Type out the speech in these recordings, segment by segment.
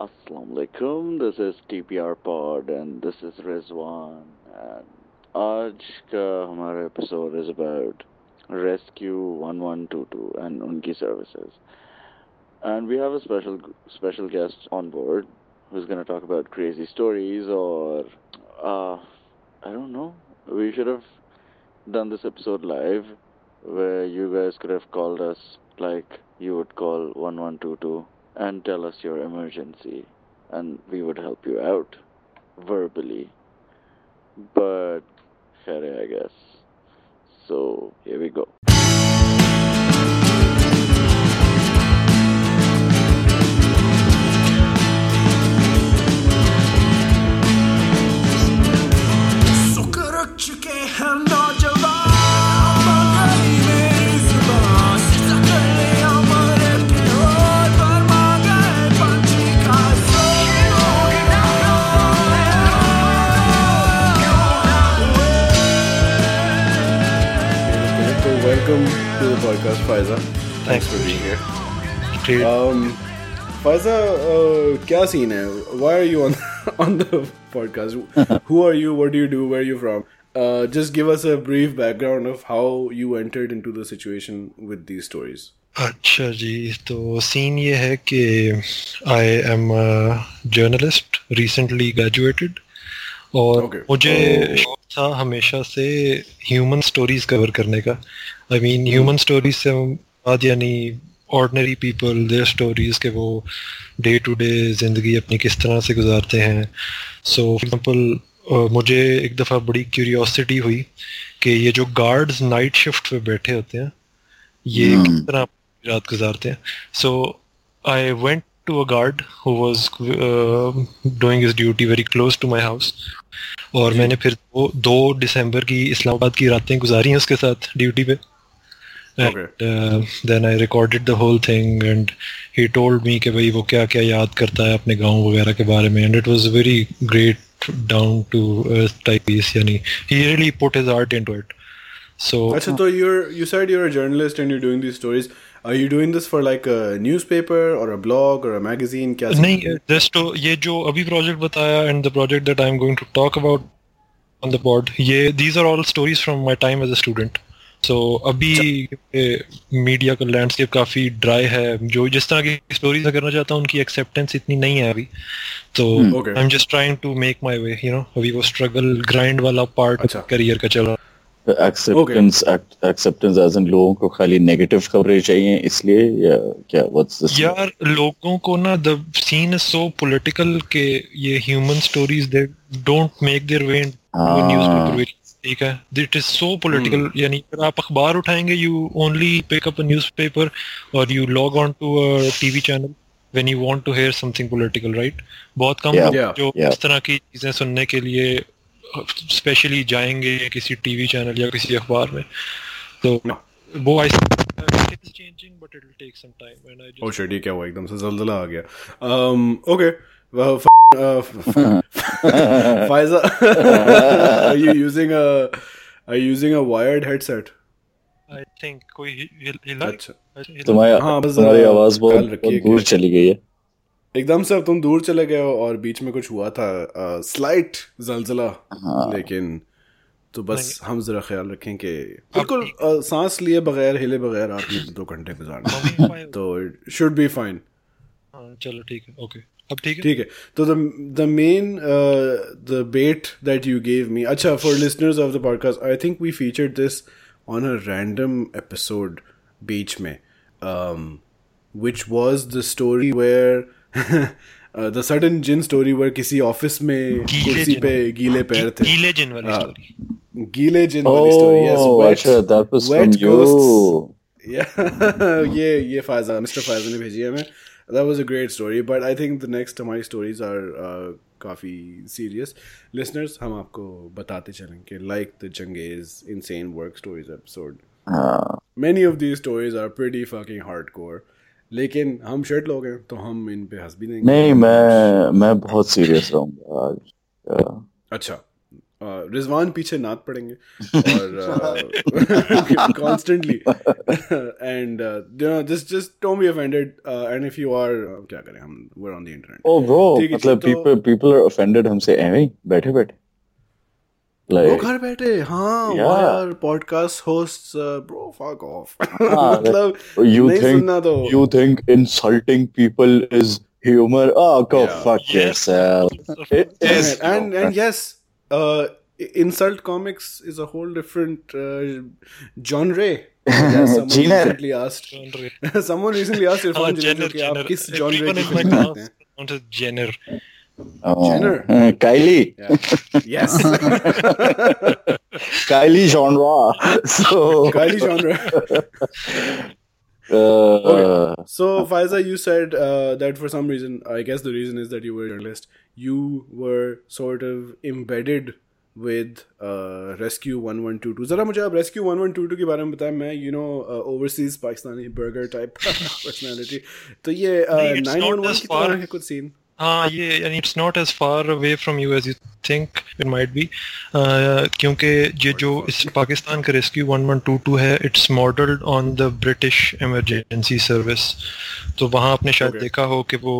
Assalamu alaikum. This is TPR Pod and this is Rizwan. And आज का हमारा episode is about Rescue 1122 and unki services. And we have a special special guest on board who's going to talk about crazy stories or uh, I don't know. We should have done this episode live where you guys could have called us like you would call 1122 and tell us your emergency, and we would help you out verbally. But, I guess. So, here we go. to the podcast, Faiza. Thanks for being here. Great. Um, Faiza, uh, क्या scene है? Why are you on on the podcast? Who are you? What do you do? Where are you from? Uh, just give us a brief background of how you entered into the situation with these stories. अच्छा जी तो scene ये है कि I am journalist recently graduated और Okay. मुझे शौक था हमेशा से ह्यूमन स्टोरीज कवर करने का आई मीन ह्यूमन स्टोरीज से बात यानी ऑर्डनरी पीपल देयर स्टोरीज के वो डे टू डे ज़िंदगी अपनी किस तरह से गुजारते हैं सो फॉर एग्जांपल मुझे एक दफ़ा बड़ी क्यूरियोसिटी हुई कि ये जो गार्ड्स नाइट शिफ्ट पे बैठे होते हैं ये hmm. किस तरह रात गुजारते हैं so I went to a guard who was doing his duty very close to my house और मैंने फिर दो, दो दिसंबर की इस्लामाबाद की रातें गुजारी हैं उसके साथ ड्यूटी पे. Then I recorded the whole thing and he told me कि भाई वो क्या क्या याद करता है अपने गाँव वगैरह के बारे में and it was very great down to type यानी he really put his art into it so अच्छा, so you're you said you're a journalist and you're doing these stories. Are you doing this for like a newspaper or a blog or a magazine? क्या नहीं just ये जो अभी project बताया the project that I am going to talk about on the board ये these are all stories from my time as a student so अभी media का landscape काफ़ी ड्राई है जो जिस तरह की स्टोरीज मैं करना चाहता हूँ उनकी एक्सेप्टेंस इतनी नहीं है अभी तो. I am just trying to make my way you know अभी वो स्ट्रगल ग्राइंड वाला पार्ट अच्छा। करियर का चल रहा है Acceptance, act, acceptance लोगों को खाली negative कवरेज चाहिए इसलिए या क्या what's this? यार लोगों को ना the scene is so political के ये human stories they don't make their way in. Newspaper ठीक है इट इज़ सो पॉलिटिकल यानी अगर आप अखबार उठाएँगे you only pick up a newspaper और you log on to a TV channel when you want to hear something political right बहुत कम Yeah. लोग Yeah. जो Yeah. इस तरह की चीज़ें सुनने के लिए स्पेशली जाएँगे किसी टीवी चैनल या किसी अखबार में तो No. वो I changing but it will take some time and I Oh shit, ये क्या हुआ एकदम से जल्जला आ गया। Um, okay. Well, f- uh, f- Faiza are you using a are you using a wired headset? I think कोई हिल- अच्छा। तुम्हारी हाँ, बस तुम्हारी आवाज़ बहुत दूर चली गई है। एकदम से अब तुम दूर चले गए हो और बीच में कुछ हुआ था स्लाइट जलजला लेकिन तो बस हम जरा ख्याल रखें कि बिल्कुल सांस लिए बगैर हिले बगैर आपने दो घंटे गुजारना। तो शुड बी फाइन हाँ, चलो ठीक है ओके अब ठीक है? ठीक है। तो the the main the bet that you gave me अच्छा for listeners of the podcast I think we featured this on a random episode बीच में which was the story where Uh, the sudden jinn story were किसी office में कुर्सी पे गीले पैर थे। गीले जिन वाली हाँ। स्टोरी गीले जिन वाली स्टोरी यस वेट ये ये फायजा मिस्टर फायजा ने भेजी है हमें। That was a great story but I think the next हमारी स्टोरीज आर uh, काफ़ी सीरियस लिसनर्स हम आपको बताते चलेंगे कि like the जंगेज insane work stories episode many of these stories are pretty fucking hardcore लेकिन हम शर्ट लोग हैं तो हम इन पे हंस भी देंगे। नहीं मैं मैं बहुत सीरियस रहूँगा आज अच्छा रिजवान पीछे नात पड़ेंगे और constantly and just just don't be offended and if you are क्या करें हम? We on the internet Oh, bro. ठीक है, मतलब people people are offended हमसे ऐਵੇਂ ही बैठे। बैठे. वो Like घर बैठे हाँ Yeah. यार podcast host bro fuck off हाँ, मतलब you नहीं think सुनना तो you think insulting people is humor? Oh, go Yeah. fuck Yes. yourself. It is. and and yes uh insult comics is a whole different uh, genre As someone Genre. recently asked someone recently asked हाँ, Irfan Jain genre, कि आप genre. किस genre Everyone की in my film class देखते हैं pronounced it Jenner. Oh. Jenner. Uh, Kylie. yes Kylie genre. So. Kylie genre Uh, so Faiza you said uh, that for some reason I guess the reason is that you were a journalist you were sort of embedded with uh, Rescue 1122 जरा मुझे आप Rescue 1122 के बारे में बताएं मैं you know uh, overseas Pakistani burger type personality तो ये uh, नहीं, it's not 911 as की far- तरह है कुछ scene हाँ ये it's not as far away from you as you think it might be uh, क्योंकि ये जो इस पाकिस्तान का रेस्क्यू 1122 है it's modelled on the British emergency service तो वहाँ आपने शायद Okay. देखा हो कि वो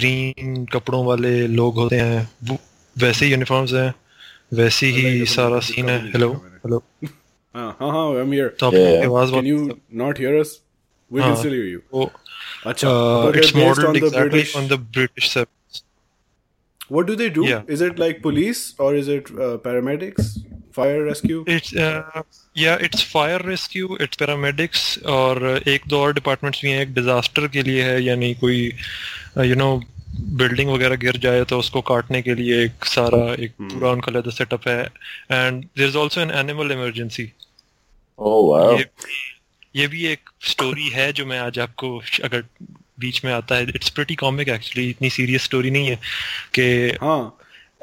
ग्रीन कपड़ों वाले लोग होते हैं वो वैसे ही यूनिफॉर्म्स हैं वैसे ही सारा सीन है। हेलो हेलो हाँ हाँ हाँ I'm here. तो आपकी. आवाज़ can you not hear us? We can हाँ, still hear you अच्छा uh, but it's modeled on the exactly British on the British service what do they do Yeah. is it like police or is it uh, paramedics fire rescue It's uh, yeah, it's fire rescue, it's paramedics और एक दो और departments भी हैं एक disaster के लिए है यानी कोई यू नो बिल्डिंग वगैरह गिर जाए तो उसको काटने के लिए एक सारा एक पूरा उनका लेदर सेटअप है and there is also an animal emergency oh wow. ये भी एक स्टोरी है जो मैं आज आपको अगर बीच में आता है इट्स प्रीटी कॉमिक एक्चुअली इतनी सीरियस स्टोरी नहीं है कि हाँ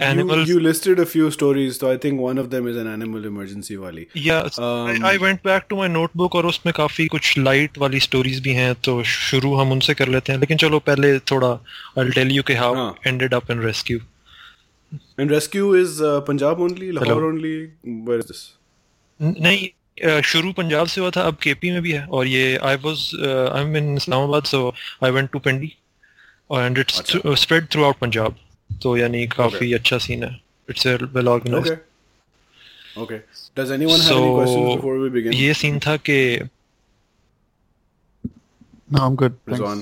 you, Animals- you listed a few stories so I think one of them is an animal emergency wali या Um, I went back to my notebook और उसमें काफ़ी कुछ लाइट वाली स्टोरीज भी हैं तो शुरू हम उनसे कर लेते हैं लेकिन चलो पहले थोड़ा आई टेल यू कि हाउ हाँ। Ended up in rescue and rescue is uh, Punjab only Lahore Hello. only where is this नहीं शुरू पंजाब से हुआ था अब केपी में भी है और ये I was I am in Islamabad so I went to Pindi and it's spread throughout Punjab तो यानी काफ़ी अच्छा सीन है। It's well organised okay okay does anyone have any questions before we begin? ये सीन था कि No, I'm good. Thanks. Rizwan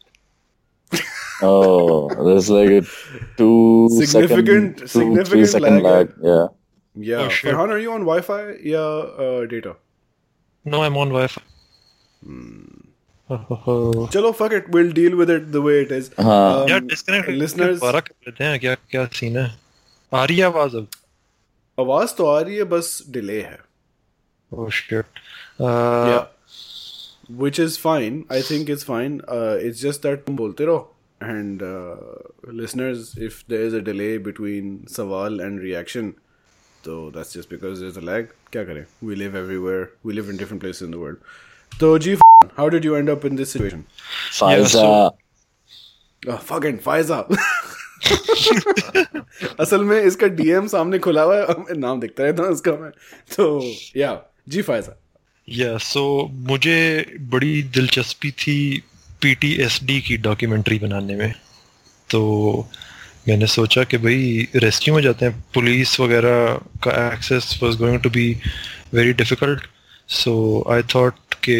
Oh, there's like a two Significant- second, two, significant three second lag. lag. Yeah. yeah Oh, shit. Farhan are you on Wi-Fi yeah uh, data no I am on wifi चलो fuck it we'll deal with it the way it is हाँ. Um, यार disconnect listeners दोबारा कर लेते हैं क्या क्या scene है आ रही है आवाज अब आवाज तो आ रही है बस डिले है oh shit yeah which is fine i think it's fine uh, it's just that तुम बोलते रहो and uh, listeners if there is a delay between सवाल and reaction so that's just because there's a lag क्या करें we live everywhere we live in different places in the world so G how did you end up in this situation Faiza. oh, fucking Faiza असल में इसका DM सामने खुला हुआ है हमें नाम दिखता रहता है उसका मैं तो या जी फायजा या सो मुझे बड़ी दिलचस्पी थी पीटीएसडी की डॉक्यूमेंट्री बनाने में। तो मैंने सोचा कि भाई रेस्क्यू में जाते हैं। पुलिस वगैरह का access was going to be very difficult so I thought के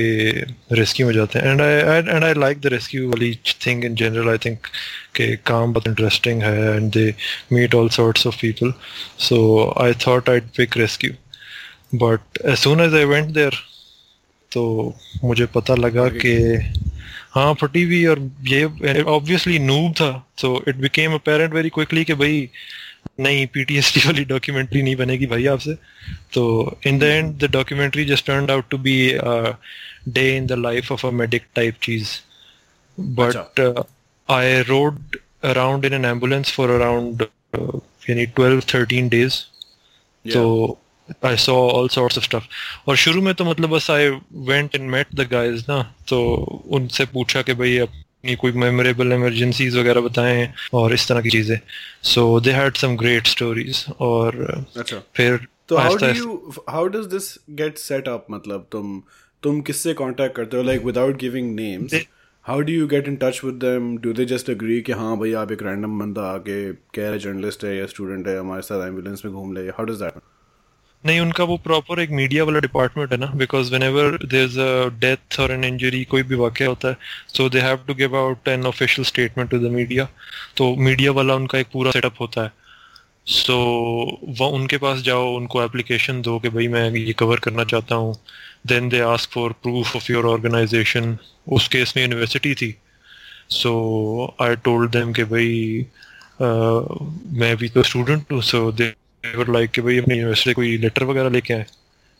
रेस्क्यू में जाते हैं। And I and I like the rescue वाली thing in general I think के काम बहुत इंटरेस्टिंग है and they meet all sorts of people so I thought I pick rescue but as soon as I went there तो मुझे पता लगा कि हाँ फटी हुई और ये ऑब्वियसली नूब था so it became apparent very quickly कि भाई नहीं पीटीएसडी वाली डॉक्यूमेंट्री नहीं बनेगी भाई आपसे। तो in the end the documentary just turn out to be day in the life of a medic type cheese but I rode around in an ambulance for around यानी 12 13 डेज़ तो I saw all sorts of stuff और शुरू में तो मतलब बस I went and met the guys ना तो उनसे पूछा कि भाई अपनी कोई मेमोरेबल इमरजेंसीज वगैरह बताएँ और इस तरह की चीज़ें। So they had some great stories और अच्छा। फिर तो how do you how does this get set up मतलब तुम तुम किससे कांटेक्ट करते हो? Like without giving names how do you get in touch with them do they just agree कि हाँ भाई आप एक रैंडम बंदा आके कह रहे जर्नलिस्ट है या स्टूडेंट है हमारे साथ एंबुलेंस में घूम ले? हाउ डज दैट नहीं उनका वो प्रॉपर एक मीडिया वाला डिपार्टमेंट है ना because whenever there is a death और एन इंजरी कोई भी वाक्य होता है so they have to give out an official statement to the media तो मीडिया वाला उनका एक पूरा सेटअप होता है। सो so, वह उनके पास जाओ उनको एप्लीकेशन दो कि भाई मैं ये कवर करना चाहता हूँ। Then they ask for proof of your organisation उस केस में यूनिवर्सिटी थी। सो आई टोल्ड देम कि भाई uh, मैं भी तो स्टूडेंट हूँ सो दे वर लाइक कि भाई अपनी यूनिवर्सिटी कोई लेटर वगैरह लेके आए.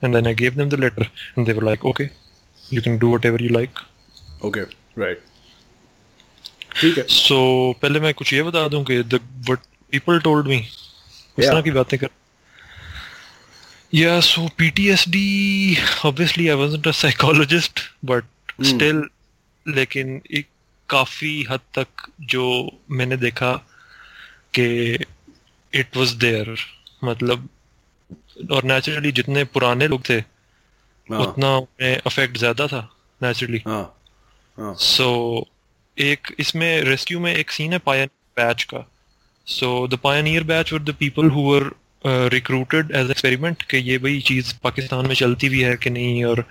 And then I gave them the letter and they were like okay you can do whatever you like okay right ठीक है। सो पहले मैं कुछ ये बता दूँ कि the what people told me इस. तरह की बातें कर Yeah, so PTSD, obviously I wasn't a psychologist, but still, लेकिन एक काफ़ी हद तक जो मैंने देखा कि इट वाज देयर मतलब और नेचुरली जितने पुराने लोग थे हाँ। उतना उन्हें अफेक्ट ज़्यादा था नेचुरली हाँ हाँ। सो एक इसमें रेस्क्यू में एक सीन है पायन बैच का। So the pioneer batch were the people who were recruited as experiment कि ये भाई चीज़ पाकिस्तान में चलती भी है कि नहीं और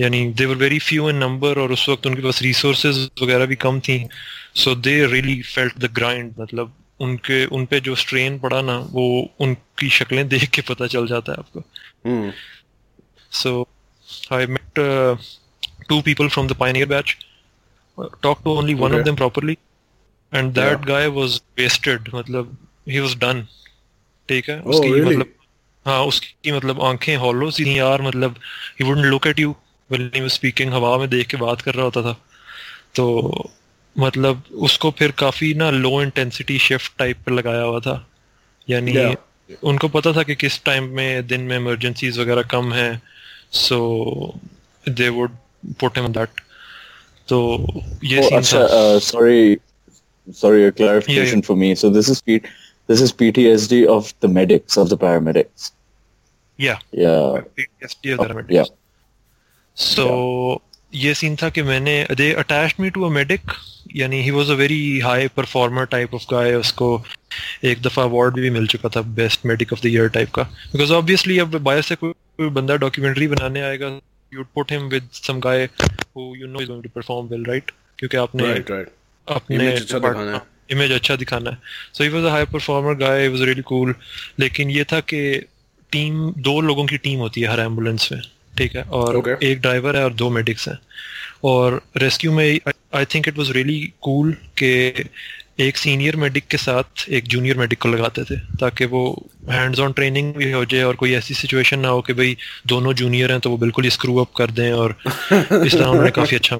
यानी they were very few in number और उस वक्त उनके पास रिसोर्सेज वगैरह भी कम थी। So they really felt the grind मतलब उनके उन पे जो स्ट्रेन पड़ा ना वो उनकी शक्लें देख के पता चल जाता है आपको। So I met two people from the pioneer batch talk to only one of them properly and that guy was wasted मतलब ही वाज डन ठीक है? Oh, उसकी मतलब हाँ उसकी मतलब आँखें हॉलो सी थी यार मतलब he wouldn't look at you speaking हवा में देख के बात कर रहा होता था। तो मतलब उसको फिर काफ़ी ना लो इंटेंसिटी शिफ्ट टाइप पे लगाया हुआ था यानी Yeah. उनको पता था कि किस टाइम में दिन में इमरजेंसीज वगैरह कम है so they would put him that तो ये Oh, सीन acha, था sorry, sorry, a clarification for me. So this is P- this is PTSD of the medics of the paramedics. या Yeah, yeah. सो ये scene था कि मैंने they attached me to a medic यानी he was a very high performer type of guy उसको एक दफ़ा award भी मिल चुका था best medic of the year type का। बिकॉज़ ऑब्वियसली अब बाहर से कोई बंदा डॉक्यूमेंट्री बनाने आएगा you put him with some guy who you know is going to perform well right क्योंकि आपने राइट राइट अपने Image अच्छा दिखाना है। इमेज अच्छा दिखाना है। So he was a high performer guy was really cool लेकिन ये था कि टीम दो लोगों की टीम होती है हर एंबुलेंस में। ठीक है और Okay. एक ड्राइवर है और दो मेडिक्स हैं और रेस्क्यू में I think it was really cool कि एक सीनियर मेडिक के साथ एक जूनियर मेडिक को लगाते थे ताकि वो हैंड्स ऑन ट्रेनिंग भी हो जाए और कोई ऐसी सिचुएशन ना हो कि भाई दोनों जूनियर हैं तो वो बिल्कुल ही स्क्रू अप कर दें और इस तरह उन्होंने काफ़ी अच्छा.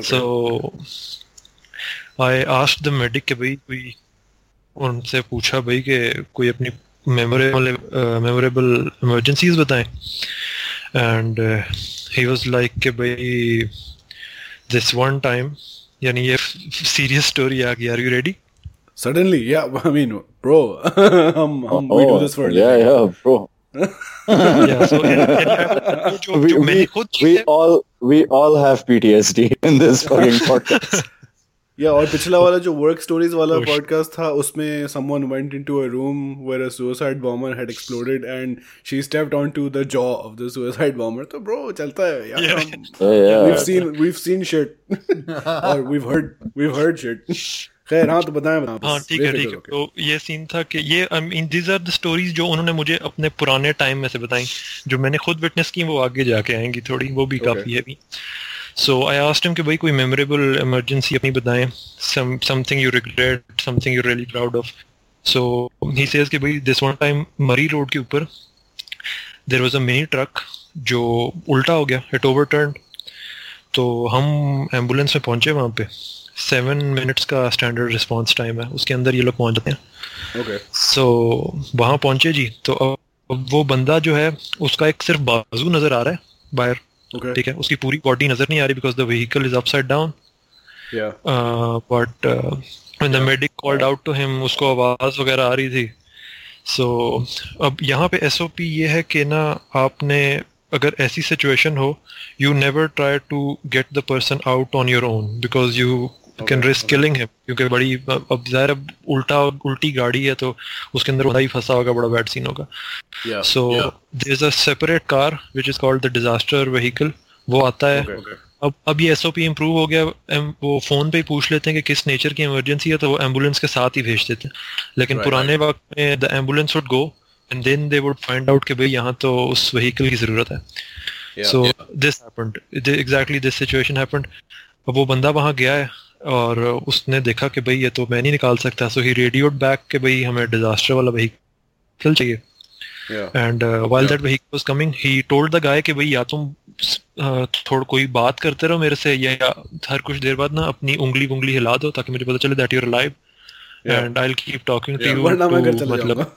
So I asked the medic कि भाई कोई उनसे पूछा भाई कि कोई अपनी मेमोरेबल मेमोरेबल इमरजेंसीज बताएं एंड ही वाज लाइक कि भाई दिस वन टाइम यानी ये सीरियस स्टोरी आ गई are you ready Suddenly, yeah. I mean, bro, um, um, we do Oh, this for a yeah, living. yeah, bro. या सो जो We, जो we, मैंने खुद we चीजें all we all have PTSD in this fucking podcast. या और पिछला वाला जो वर्क स्टोरीज वाला पॉडकास्ट था उसमें someone went into a room where a suicide bomber had exploded and she stepped on to the jaw of the suicide bomber तो bro चलता है यार। We have seen we have seen shit और we have heard we have heard shit तो बताएँ आप हाँ ठीक है ठीक है। तो ये सीन था कि ये आई मीन से बताई जो मैंने खुद विटनेस की वो आगे जाके आएँगी थोड़ी वो भी सो आई आस्क्ड हिम कि भाई कोई मेमोरेबल इमरजेंसी अपनी बताएँ? Some something you regret something you really proud of so he says कि भाई this one time Murree road के ऊपर there was a mini truck जो उल्टा हो गया इट ओवर टर्न तो हम एंबुलेंस में पहुँचे वहाँ पे। सेवन मिनट्स का स्टैंडर्ड रिस्पांस टाइम है। उसके अंदर ये लोग पहुँच जाते हैं। ओके सो वहाँ पहुँचे जी। तो अब वो बंदा जो है उसका एक सिर्फ़ बाजू नज़र आ रहा है बाहर। ठीक है? उसकी पूरी बॉडी नज़र नहीं आ रही because the vehicle is upside down but the medic called out to him उसको आवाज़ वगैरह आ रही थी. सो so, अब यहाँ पे एस ओ पी ये है कि ना आपने अगर ऐसी सिचुएशन हो you never try to get the person out on your own because you can risk killing him क्योंकि बड़ी अब ज़ाहिर है उल्टा उल्टी गाड़ी है तो उसके अंदर बंदा ही फंसा होगा बड़ा बैड सीन होगा। So there is a separate car which is called the disaster vehicle वो आता है। अब अब ये एसओपी इम्प्रूव हो गया एम- वो फ़ोन पे ही पूछ लेते हैं कि किस नेचर की इमरजेंसी है तो वो एंबुलेंस के साथ ही भेज देते हैं। लेकिन Right, पुराने right. वक्त में the ambulance would go and then they would find out कि भाई यहाँ तो उस व्हीकल की ज़रूरत है। So this happened exactly this situation happened अब वो बंदा वहाँ गया है। और उसने देखा कि भाई ये तो मैं नहीं निकाल सकता। सो ही रेडियोड बैक कि भाई हमें डिजास्टर वाला व्हीकल चाहिए। And while that vehicle was coming he told the guy कि भाई या तुम uh, थोड़ा कोई बात करते रहो मेरे से या, या हर कुछ देर बाद ना अपनी उंगली उंगली हिला दो ताकि मुझे पता चले that you're alive Yeah. And I will keep talking to you मतलब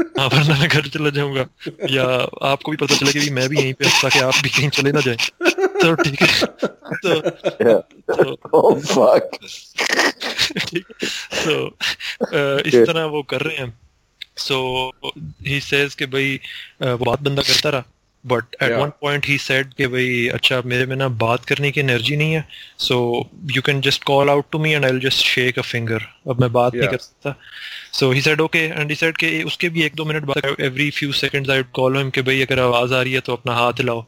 हाँ वरना मैं घर चला जाऊँगा। या आपको भी पता चले कि मैं भी यहीं पे हूँ, ताकि आप भी कहीं चले ना जाए। तो ठीक है। तो तो oh है। uh, इस तरह वो कर रहे हैं। सो ही सेज के भाई वो बात बंदा करता रहा। But at one point he said कि भाई अच्छा मेरे में ना बात करने की एनर्जी नहीं है so you can just call out to me and I will just shake a finger अब मैं बात yeah. नहीं कर सकता. So he said okay and he said कि उसके भी एक दो मिनट बाद every few seconds I would call him कि भाई अगर आवाज़ आ रही है तो अपना हाथ हिलाओ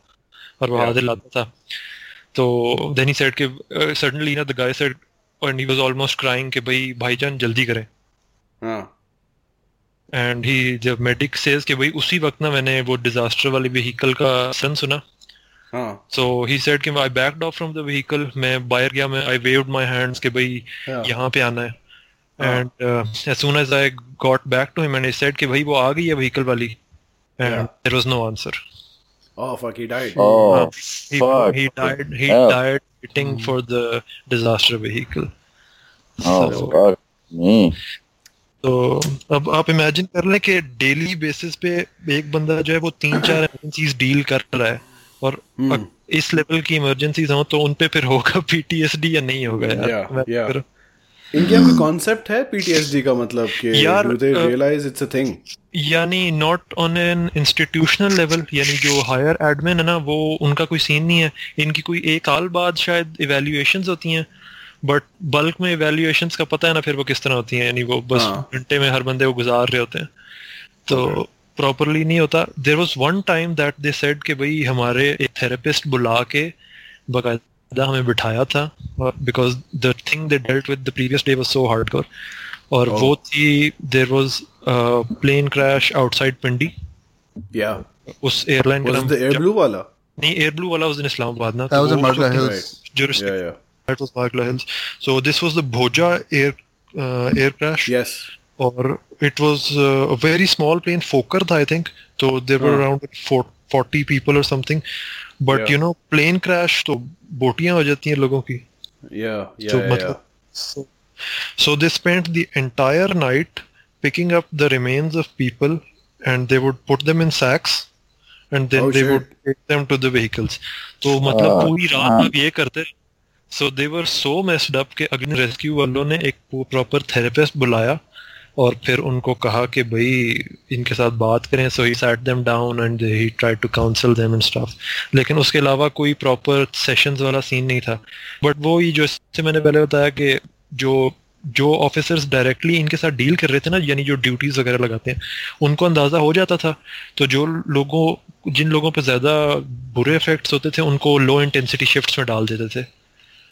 और वो. हाथ हिलाता था। तो देन ही सेड कि सडनली ना the guy said and he was almost crying कि भाई भाईजान जल्दी करें. हाँ। एंड ही जब मेडिक सेज कि भाई उसी वक्त ना मैंने वो डिजास्टर वाले व्हीकल का सन सुना हाँ सो ही सेड कि I backed off from the vehicle मैं बाहर गया मैं आई वेव्ड माय हैंड्स कि भाई Yeah. यहाँ पे आना है हाँ. And as soon as I got back to him and he said कि भाई वो आ गई है व्हीकल वाली and there was no answer Oh fuck, he died. Oh, he fuck. he died he Hell. died waiting for the disaster vehicle Oh, So- fuck me. तो अब आप इमेजिन कर लें कि डेली बेसिस पे एक बंदा जो है वो तीन चार इमरजेंसीज डील कर रहा है और हम्म। इस लेवल की इमरजेंसीज हो तो उन पे फिर होगा पीटीएसडी या नहीं होगा यार Yeah, मैं yeah. फिर- इनके कोई कॉन्सेप्ट है पीटीएसडी का मतलब कि यार, they uh, realize it's यानी not on an institutional level यानी जो हायर एडमिन है ना वो उनका कोई सीन नहीं है इनकी कोई एक साल बाद शायद इवेल्युएशंस होती हैं बट बल्क में इवेल्युएशंस का पता है ना फिर वो किस तरह होती हैं? यानी वो बस हाँ। घंटे में हर बंदे को गुजार रहे होते हैं। तो प्रॉपरली नहीं होता। There was one time that they said कि भाई हमारे एक थेरेपिस्ट बुला के बाकायदा हमें बिठाया था because the thing they dealt with the previous day was so hardcore और Oh. वो थी there was plane crash outside Pindi Yeah. उस एयरलाइन का नाम air blue wala? नहीं एयर ब्लू वाला उस दिन इस्लामाबाद ना That was in Margla Right. Hills. jurisdiction Yeah, yeah. that was Margla Hills so this was the Bhoja air uh, air crash Yes. और it was uh, a very small plane Fokker था I think so there were हाँ. around four, 40 people or something but Yeah. you know plane crash तो बोटियां हो जाती हैं लोगों की Yeah, yeah, So, yeah, मतलब- So, so they spent the entire night picking up the remains of people and they would put them in sacks and then Oh, they shit. would take them to the vehicles. तो मतलब Ah, पूरी रात ah. अब ये करते सो दे वर सो messed up कि अग्नि rescue वालों ने एक प्रॉपर थेरेपिस्ट बुलाया और फिर उनको कहा कि भाई इनके साथ बात करें। So he sat them down and he try to counsel them and stuff लेकिन उसके अलावा कोई प्रॉपर सेशंस वाला सीन नहीं था। बट वो ही जो इससे मैंने पहले बताया कि जो जो ऑफिसर्स डायरेक्टली इनके साथ डील कर रहे थे ना, यानी जो ड्यूटीज़ वगैरह लगाते हैं, उनको अंदाज़ा हो जाता था। तो जो लोगों, जिन लोगों पे ज़्यादा बुरे इफेक्ट्स होते थे, उनको लो इंटेंसिटी शिफ्ट्स में डाल देते थे।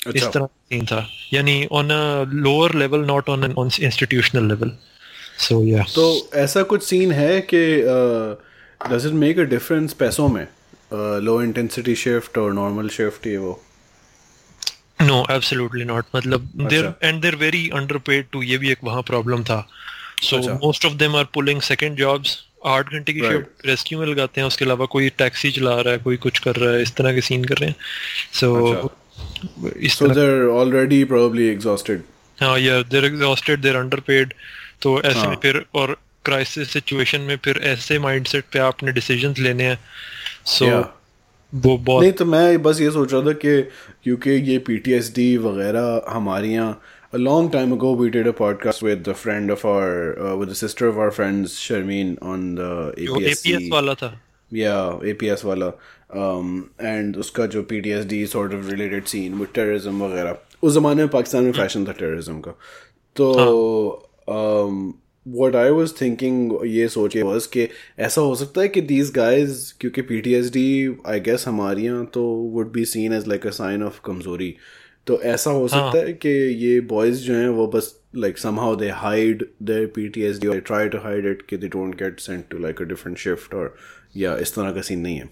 इस अच्छा तरह सीन था। यानी on a lower level not on an institutional level so या तो ऐसा कुछ सीन है कि does it make a difference पैसों में? लो इंटेंसिटी शिफ्ट और नॉर्मल शिफ्ट ये वो? नो एब्सोल्युटली नॉट मतलब देर अच्छा। And there very underpaid too ये भी एक वहाँ प्रॉब्लम था। सो अच्छा। Most of them are pulling second jobs आठ घंटे की Right. शिफ्ट रेस्क्यू में लगाते हैं। उसके अलावा कोई टैक्सी चला रहा है कोई कुछ कर रहा है इस तरह के सीन कर रहे हैं। सो इस So they're already probably exhausted. हाँ यार देर एग्जॉस्टेड देर अंडरपेड तो ऐसे हाँ। में फिर और क्राइसिस सिचुएशन में फिर ऐसे माइंडसेट पे आपने डिसीजंस लेने हैं सो Yeah. वो बहुत नहीं तो मैं बस ये सोच रहा था कि क्योंकि ये पीटीएसडी वगैरह हमारे यहाँ a long time ago we did a podcast with a friend of our uh, with a sister of our friends Sharmeen on the APSC APS वाला था yeah APS वाला um, and उसका जो PTSD sort of related scene with terrorism वगैरह उस ज़माने में पाकिस्तान में फ़ैशन था terrorism का तो um, what I was thinking ये सोच के was कि ऐसा हो सकता है कि these guys क्योंकि PTSD I guess हमारे यहाँ तो would be seen as like a sign of कमज़ोरी तो ऐसा हो सकता है कि ये बॉयज़ जो हैं वो बस like somehow they hide their PTSD or they try to hide it कि they don't get sent to like a different shift or या इस तरह का सीन नहीं है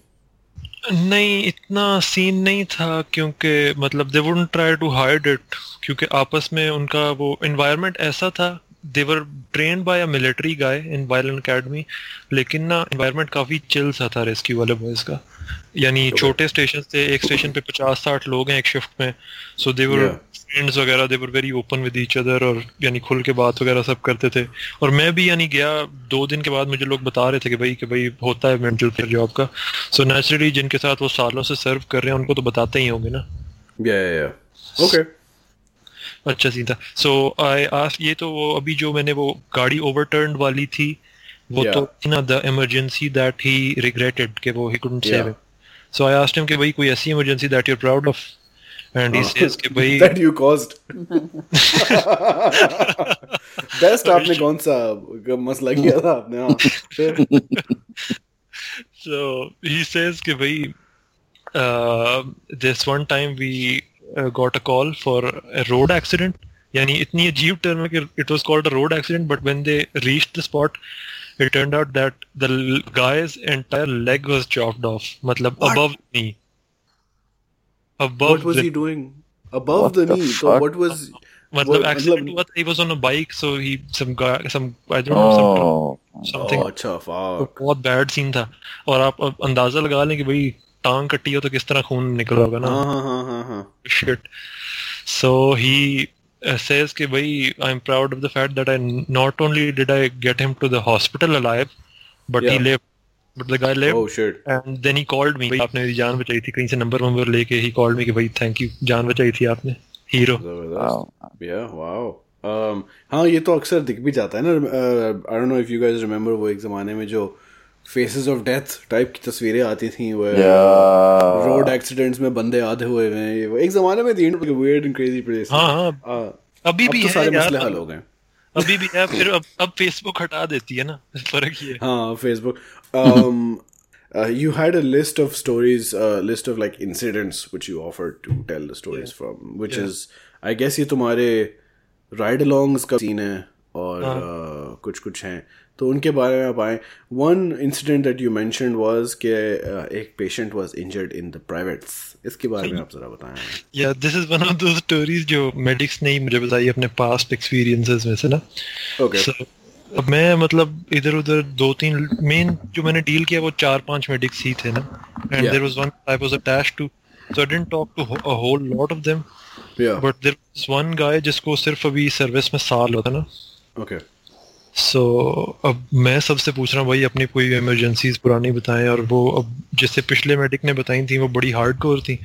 नहीं इतना सीन नहीं था क्योंकि मतलब they wouldn't try to hide it क्योंकि आपस में उनका वो एनवायरनमेंट ऐसा था they were train by a military guy in violin academy लेकिन ना एनवायरनमेंट काफ़ी चिल सा था रेस्क्यू वाले बॉयज़ का यानी छोटे स्टेशन से एक स्टेशन पे पचास साठ लोग हैं एक शिफ्ट में सो दे वर Yeah. फ्रेंड्स वगैरह they were very open with each other और यानी खुल के बात वगैरह सब करते थे। और मैं भी यानी गया दो दिन के बाद मुझे लोग बता रहे थे कि भाई कि भाई होता है मेंटल केयर जॉब का। सो so नेचुरली जिनके साथ वो सालों से सर्व कर रहे हैं उनको तो बताते ही होंगे ना। या या ओके अच्छा था सो आई आस्क ये तो वो अभी जो मैंने वो गाड़ी ओवरटर्न वाली थी वो Yeah. तो थी ना the emergency that he regretted कि वो he couldn't save. So I asked him कि भाई कोई ऐसी emergency that you are proud of and he says कि भाई that you caused बेस्ट आपने कौन सा मसला किया था आपने हाँ फिर So he says कि भाई uh, this one time we uh, got a call for a road accident. यानी इतनी अजीब टर्म है कि it was called a road accident, but when they reached the spot, it turned out that the l- guy's entire leg was chopped off. मतलब What? above the knee. Above what was the, he doing above What the the knee so what was मतलब what- accident मतलब- हुआ था, he was on a bike, so he some guy some I don't know some Oh, something oh अच्छा तो fuck बहुत bad scene था और आप अंदाज़ा लगा लें कि भाई टांग कटी हो तो किस तरह खून निकल होगा ना हाँ हाँ हाँ हाँ हाँ shit. So he uh, says कि भाई I'm proud of the fact that I not only did I get him to the hospital alive, but he Yeah. lived. But the guy lived. oh shit. And then he called me. भाई आपने मेरी जान बचाई थी कहीं से number वंबर लेके he called me कि भाई thank you. जान बचाई थी आपने हीरो ज़बरदस्त। Yeah wow. Um हाँ ये तो अक्सर दिख भी जाता है ना। I don't know if you guys remember वो एक जमाने में जो फेसेस ऑफ़ डेथ टाइप की तस्वीरें आती थी वो. रोड एक्सीडेंट्स में बंदे आधे हुए हुए हैं। ये वो एक जमाने में थी वियर्ड एंड क्रेजी प्लेस हाँ हाँ। अभी अब भी तो है सारे मसले हल हो गए। अभी भी है फिर अब अब फेसबुक हटा देती है ना फ़र्क ये हाँ Facebook um uh, you had a list of stories a list of like incidents which you offered to tell the stories from which Yeah. is I guess ये तुम्हारे ride alongs का सीन है और uh, कुछ कुछ हैं। तो उनके बारे में आप आए। One incident that you mentioned was कि uh, एक patient was injured in the privates इसके बारे में आप जरा बताएँ या दिस इज़ वन ऑफ़ दो स्टोरीज जो मेडिक्स ने ही मुझे बताई अपने पास्ट एक्सपीरियंसेस में से ना। ओके So, अब मैं मतलब इधर उधर दो तीन मेन जो मैंने डील किया वो चार पाँच मेडिक्स ही थे ना। And Yeah. There was one I was attached to so I didn't talk to a whole lot of them या but there was one guy जिसको सिर्फ़ अभी सर्विस में साल होता ना। ओके सो अब मैं सबसे पूछ रहा हूँ भाई अपनी कोई इमरजेंसीज पुरानी बताएँ। और वो अब जैसे पिछले मेडिक ने बताई थी वो बड़ी हार्डकोर थी।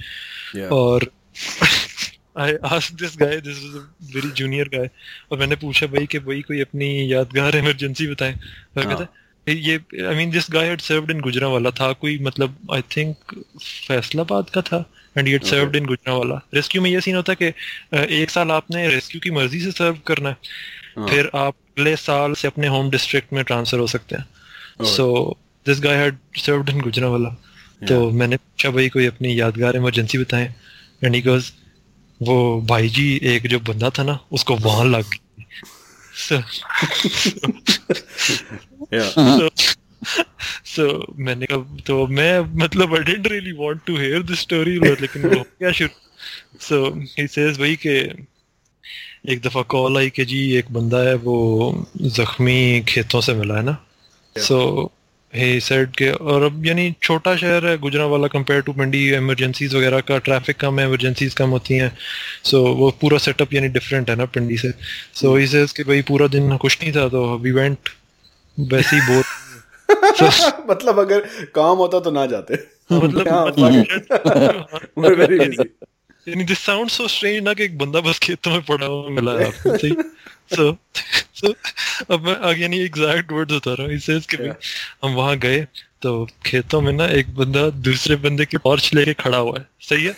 या और I ask this guy this is a very junior guy और मैंने पूछा भाई कि भाई कोई अपनी यादगार इमरजेंसी बताएँ? और हाँ। कहता है, ये I mean this guy had served in Gujranwala था कोई मतलब आई थिंक फैसलाबाद का था and he had served in Gujranwala rescue में ये सीन होता है कि एक साल आपने रेस्क्यू की मर्ज़ी से सर्व करना है फिर आप अगले साल से अपने होम डिस्ट्रिक्ट में ट्रांसफ़र हो सकते हैं. So this guy had served in Gujranwala तो मैंने पूछा भाई कोई अपनी यादगार इमरजेंसी बताएँ? एंड ही गोज वो भाई जी एक जो बंदा था ना उसको वहाँ लग गई। So, so, so मैंने कहा तो मैं मतलब I didn't really want to hear this story लेकिन वो गया शुरू। सो ही सेज भाई के एक दफ़ा कॉल आई कि जी एक बंदा है वो जख्मी खेतों से मिला है ना। सो ही सेड के। और अब यानी छोटा शहर है गुजरा वाला कंपेयर टू मंडी इमरजेंसीज वगैरह का ट्रैफ़िक कम है इमरजेंसीज कम होती हैं। सो so, वो पूरा सेटअप यानी डिफरेंट है ना पिंडी से। सो ही सेज कि भाई पूरा दिन कुछ नहीं था तो वी वेंट वैसे ही बोर। मतलब अगर काम होता तो ना जाते। मतलब हाँ, मतलब very busy. यानी दिस साउंड सो स्ट्रेंज ना कि एक बंदा बस खेतों में पड़ा हुआ मिला है आपको सही। सो सो अब मैं आगे यानी एग्जैक्ट वर्ड्स बता रहा हूँ ही कि भाई हम वहाँ गए तो खेतों में ना एक बंदा दूसरे बंदे की टॉर्च लेके खड़ा हुआ है सही है?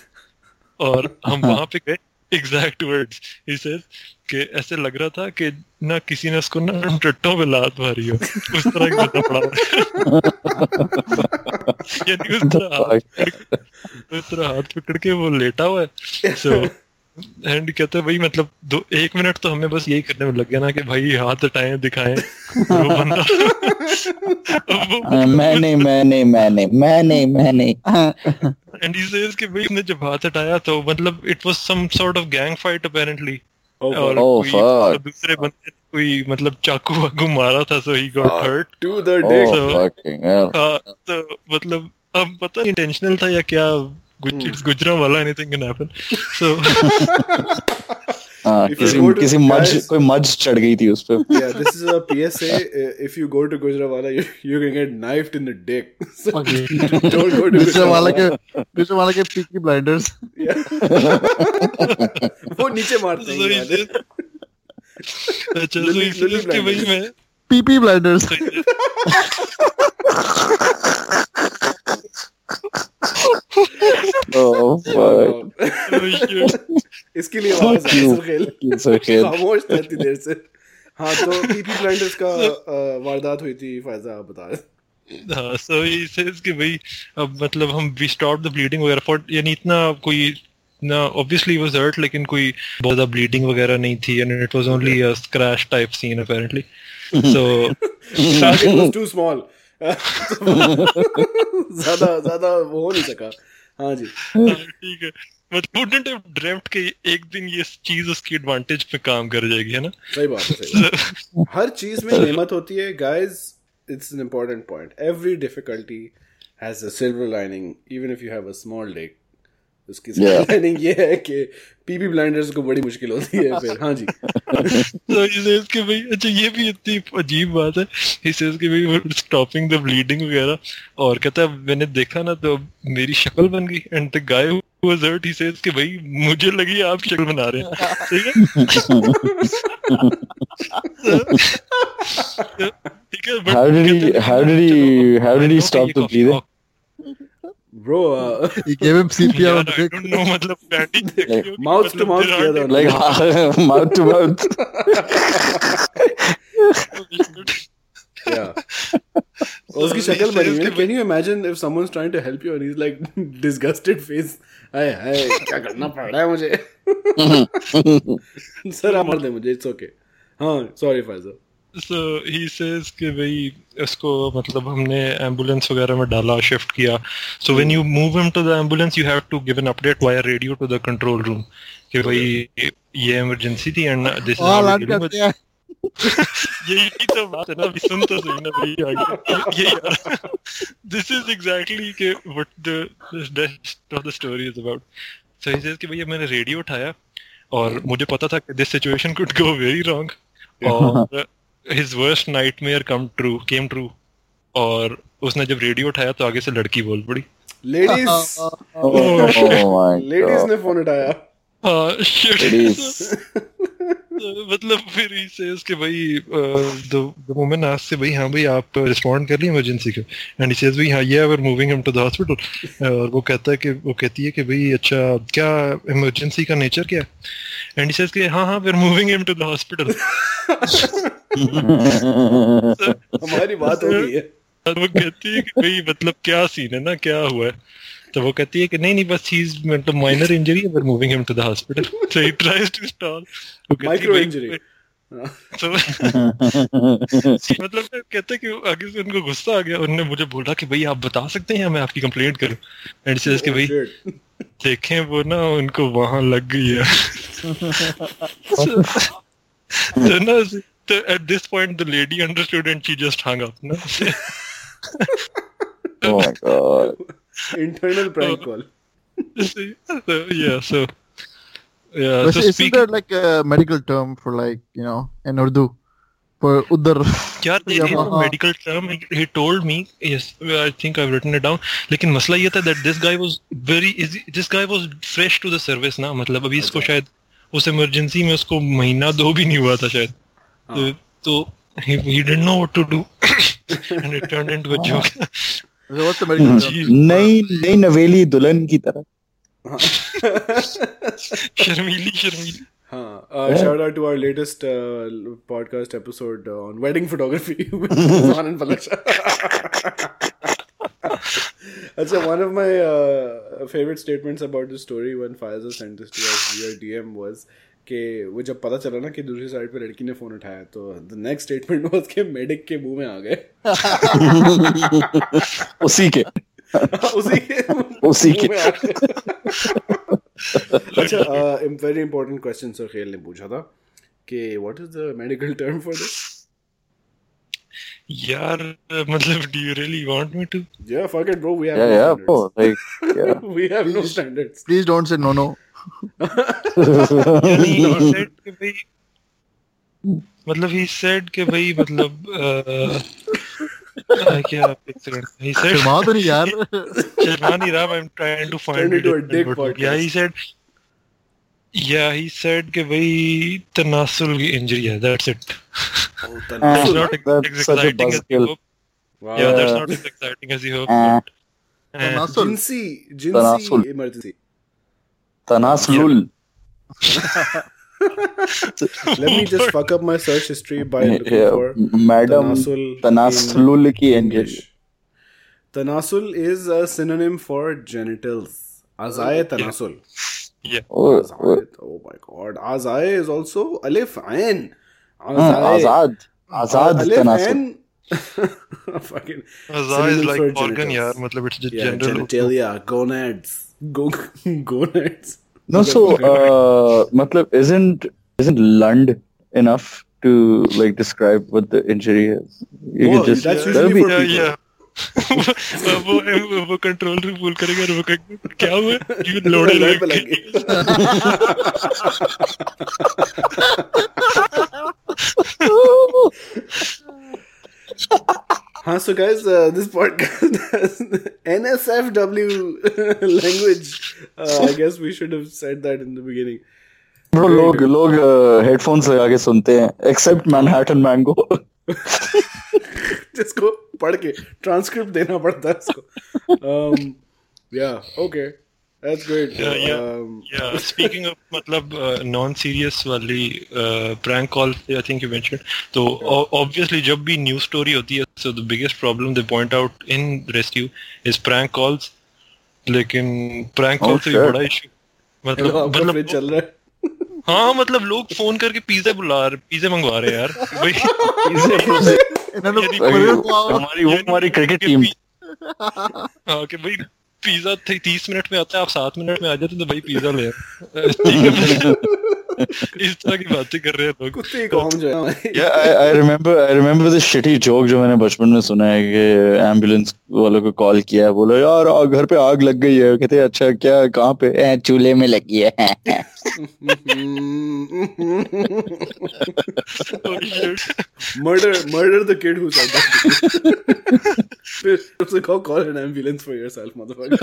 और हम वहाँ पे गए एग्जैक्ट वर्ड्स ही सेज कि ऐसे लग रहा था कि ना किसी ने उसको ना टट्टों पे लात मारी हो उस तरह एक बंदा पड़ा हुआ है। यानी उस तरह हाथ पकड़ के- उस तरह हाथ पकड़ के वो लेटा हुआ है सो एंड कहते हैं भाई मतलब दो एक मिनट तो हमें बस यही करने में लग गया ना कि भाई हाथ हटाएँ दिखाएँ वो बंदा। वो हाँ, मैं नहीं मैं नहीं मैं नहीं मैं नहीं मैं नहीं। एंड ही सेज कि भाई उसने जब हाथ हटाया तो मतलब it was some sort of gang fight apparently और Oh, कोई दूसरे बंदे कोई मतलब चाकू वाकू मारा था so he got hurt fucking hell. हाँ तो मतलब अब पता नहीं इंटेंशनल था या क्या गुज गुजरा वाला एनीथिंग कैन हैपन सो हाँ If you किसी मज कोई मज चढ़ गई थी उस पे Yeah, this is a PSA. Uh, If you go to Gujranwala, you, you can get knifed in the dick. So Okay. don't go to दूसरे वाले के Gujranwala. दूसरे वाले के पीकी ब्लाइंडर्स. वो नीचे मारते So हैं है? अच्छा तो इसलिए Blinders. मैं पीपी ब्लाइंडर्स oh fuck इसके लिए आवाज़ आई you. सुहेल खामोश था इतनी देर से हाँ तो पीपी ब्लाइंडर्स का वारदात हुई थी फायजा आप बता रहे हाँ सो ही सेज कि भाई अब मतलब हम वी स्टॉप द ब्लीडिंग वगैरह फॉर यानी इतना कोई ना ऑब्वियसली वाज हर्ट लेकिन कोई बहुत ज़्यादा ब्लीडिंग वगैरह नहीं थी and it was only a scratch type scene apparently so too small. ज़्यादा ज़्यादा वो हो नहीं सका। हाँ जी। ठीक है। बट dreamt कि एक दिन ये चीज़ उसकी एडवांटेज पे काम कर जाएगी है ना? सही बात है सही बात हर चीज़ में नेमत होती है। Guys it's an important point every difficulty has a silver lining even if you have a small dick उसकी Yeah. लाइनिंग ये है कि पीपी ब्लाइंडर्स को बड़ी मुश्किल होती है फिर। हाँ जी। So he says कि भाई अच्छा ये भी इतनी अजीब बात है। He says कि भाई स्टॉपिंग द ब्लीडिंग वगैरह। और कहता है मैंने देखा ना तो मेरी शक्ल बन गई। And the guy who was hurt he says कि भाई मुझे लगी आप शक्ल बना रहे हैं। ठीक है? ठीक है How did he- है, how did he- how did he stop the bleeding? Cough- he gave him CPR on the dick don't know, मतलब पैटी देखी हो Mouth to मतलब mouth there किया like mouth to mouth उसकी शक्ल बनी है। Can you imagine if someone's trying to help you and is like disgusted face हाय हाय क्या करना पड़ रहा है मुझे? सर आप मर दे मुझे इट्स ओके हाँ sorry Faisal so he says कि भाई इसको मतलब हमने एंबुलेंस वगैरह में डाला शिफ्ट किया। So when you move him to the ambulance you have to give an update via radio to the control room कि भाई ये इमरजेंसी थी and this is all out करते हैं। यही तो बात है ना अभी सुन तो सही ना भाई आगे। ये यार दिस इज़ एग्जैक्टली के what the rest of the story is about so he says कि भैया मैंने रेडियो उठाया और मुझे पता था कि this situation could go very wrong और his worst nightmare come true came true और उसने जब रेडियो उठाया तो आगे से लड़की बोल पड़ी। Ladies oh my ladies god. ने फ़ोन उठाया. मतलब फिर ही सेज कि भाई द द वुमन आस्क से भाई हाँ भाई आप रिस्पॉन्ड कर लिए इमरजेंसी को? एंड ही सेज भाई हाँ ये we moving him to the hospital और वो कहता है कि वो कहती है कि भाई अच्छा क्या इमरजेंसी का नेचर क्या है? एंड ही सेज कि हाँ हाँ we are moving him to the hospital हमारी बात हो गई है। और वो कहती है कि भाई मतलब क्या सीन है ना क्या हुआ है? तो वो कहती है कि नहीं नहीं बस ही मतलब माइनर इंजरी है we moving him to the hospital so he tries to stall Micro injury. तो मतलब कहते कि आगे से उनको गुस्सा आ गया। उन्होंने मुझे बोला कि भाई आप बता सकते हैं मैं आपकी कंप्लेंट करूँ। एंड सेज कि भाई देखें वो ना उनको वहाँ लग गई है। तो ना तो at this point the lady understood and she just hung up no? oh my god. Internal prank call. so, yeah so yeah But so isn't speaking there like a medical term for like you know in Urdu for udhar? यार there is a Yeah. medical term he, he told me yes I think I've written it down लेकिन मसला ये था that this guy was very easy this guy was fresh to the service ना मतलब अभी इसको शायद उस इमरजेंसी में उसको महीना दो भी नहीं हुआ था शायद तो, तो he, he didn't know what to do and it turned into a joke So what's the medical term? Jeez. नई नई नवेली दुल्हन की तरह शर्मीली शर्मीली Huh. Uh, shout out to our latest uh, podcast episode uh, on wedding photography with Zan and Palaksha. Achha, one of my uh, favorite statements about this story when Faiza sent this to us via DM was कि वो जब पता चला ना कि दूसरी side पे लड़की ने फ़ोन उठाया तो द नेक्स्ट स्टेटमेंट वाज कि मेडिक के मुँह में आ गए उसी के उसी के उसी के। में अच्छा वेरी इंपॉर्टेंट क्वेश्चन सर खेल ने पूछा था कि what is the medical term for this यार मतलब do you really want me to Yeah, fuck it, bro. We have yeah no yeah standards. bro like yeah we have no standards. Please don't say no no. यानी he said कि भाई मतलब he said कि भाई मतलब uh, uh, क्या एक second he said Sharma तो नहीं यार. शर्मा नहीं रहा I'm trying to find Turned into a it dick But podcast. yeah he said yeah he said कि भाई तनासुल की इंजरी है that's it Oh, it's Tanasul. not ex- That's as such a exciting as you buzzkill. hope Wow. yeah that's Yeah. not as exciting as you hope Uh, but, uh, Tanasul. Jinsi, Jinsi Tanasul. emergency. Tanaslul. Let me just fuck up my search history by looking yeah, for Madam Tanasul, tanasul ki English. Tanasul is a synonym for genitals. Azay tanasul. Yeah. Oh, Azai, oh. oh my god. Azay is also alif ain. Hmm, Azad. Azad alif tanasul. Fucking. Azai is like organ, yeah. Matlab it's yeah, genitalia, gonads go gonads. No, so uh, matlab isn't isn't lund enough to like describe what the injury is? You Well, can just that's that'll usually be for yeah people. yeah वो वो वो control room full करेगा और वो कहेगा, क्या हुआ you loaded Lord पे it." लग हाँ uh, this podcast has NSFW language uh, I guess we should have said that in the beginning bro लोग लोग हेडफोन्स लगा के सुनते हैं except Manhattan Mango जिसको पढ़ के ट्रांसक्रिप्ट देना पड़ता है इसको um, yeah okay that's great Yeah, yeah. Um, Yeah, speaking of मतलब uh, non-serious वाली uh, prank call I think you mentioned तो o- obviously जब भी news story होती है so the biggest problem they point out in rescue is prank calls लेकिन prank Oh, call से भी. बड़ा issue hello, मतलब मतलब फ्रिज चल रहा है हाँ मतलब लोग फ़ोन करके पिज्जा बुला रहे पिज्जा मंगवा रहे हैं यार भाई हमारी वो हमारी क्रिकेट टीम हाँ कि भाई पिज्जा तीस मिनट में आता है, आप सात मिनट में आ जाते तो भाई पिज्जा ले ठीक है इस तरह की बातें कर रहे हैं लोग कुत्ते कौन जो है Yeah, I, I remember I remember this shitty joke जो मैंने बचपन में सुना है कि एंबुलेंस वालों को कॉल किया है बोला यार घर पे आग लग गई है कहते हैं, अच्छा क्या कहाँ पे "ए, चूल्हे में लगी है Oh, murder murder the kid who said that it's like, oh, call an ambulance for yourself motherfucker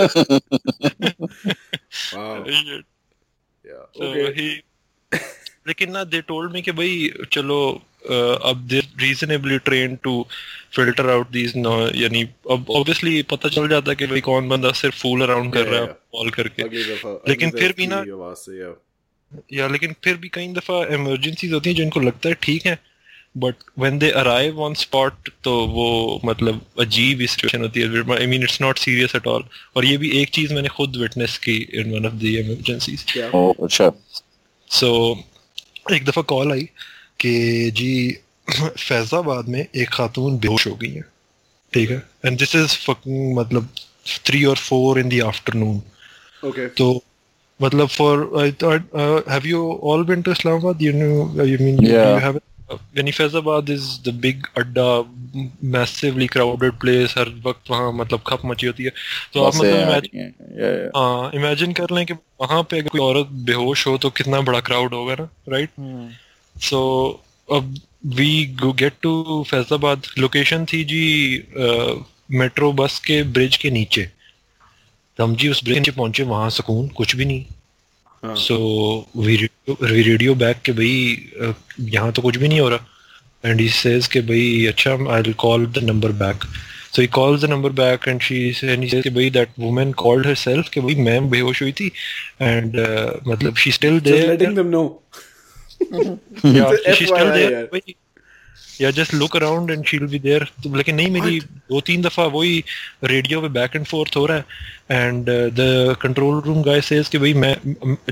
wow yeah So okay he लेकिन ना दे टोल्ड मी कि भाई चलो अब they reasonably train to filter out these यानी अब obviously पता चल जाता है कि भाई कौन बंदा सिर्फ़ फूल अराउंड कर रहा है कॉल करके। लेकिन फिर भी ना- या लेकिन फिर भी कई दफ़ा इमरजेंसीज होती हैं जिनको लगता है ठीक है but when they arrive on spot तो वो मतलब अजीब सिचुएशन होती है। I mean it's not serious at all और ये भी एक चीज़ मैंने खुद विटनेस की in one of the emergencies क्या? अच्छा। सो so, एक दफ़ा कॉल आई कि जी फैजाबाद में एक खातून बेहोश हो गई है। ठीक है? एंड दिस इज़ मतलब थ्री और four in the afternoon okay तो मतलब for I have you all been to Islamabad you know you mean you you have यानी Faizabad is the big adda massively crowded place हर वक्त वहाँ मतलब खप मची होती है। तो आप मतलब रही हैं, इमेजिन कर लें कि वहाँ पे अगर कोई औरत बेहोश हो तो कितना बड़ा क्राउड होगा ना राइट सो अब we go get to Faizabad. Location थी जी मेट्रो बस के ब्रिज के नीचे। तो हम जी उस ब्रिज पहुँचे वहाँ सुकून कुछ भी नहीं. सो वी रेडियो बैक के भाई यहाँ तो कुछ भी नहीं हो रहा। एंड ही सेज के भाई अच्छा I will call the number back so he calls the number back and she and he says कि भाई दैट वुमन कॉल्ड हरसेल्फ कि भाई मैम बेहोश हुई थी। एंड मतलब she still there letting them know yeah, she she's still भाई there. यार. वही- या just look around and she will be there तो लेकिन नहीं मेरी दो तीन दफ़ा वही रेडियो पे बैक एंड फोर्थ हो रहा है and the control room guy says कि भाई मैं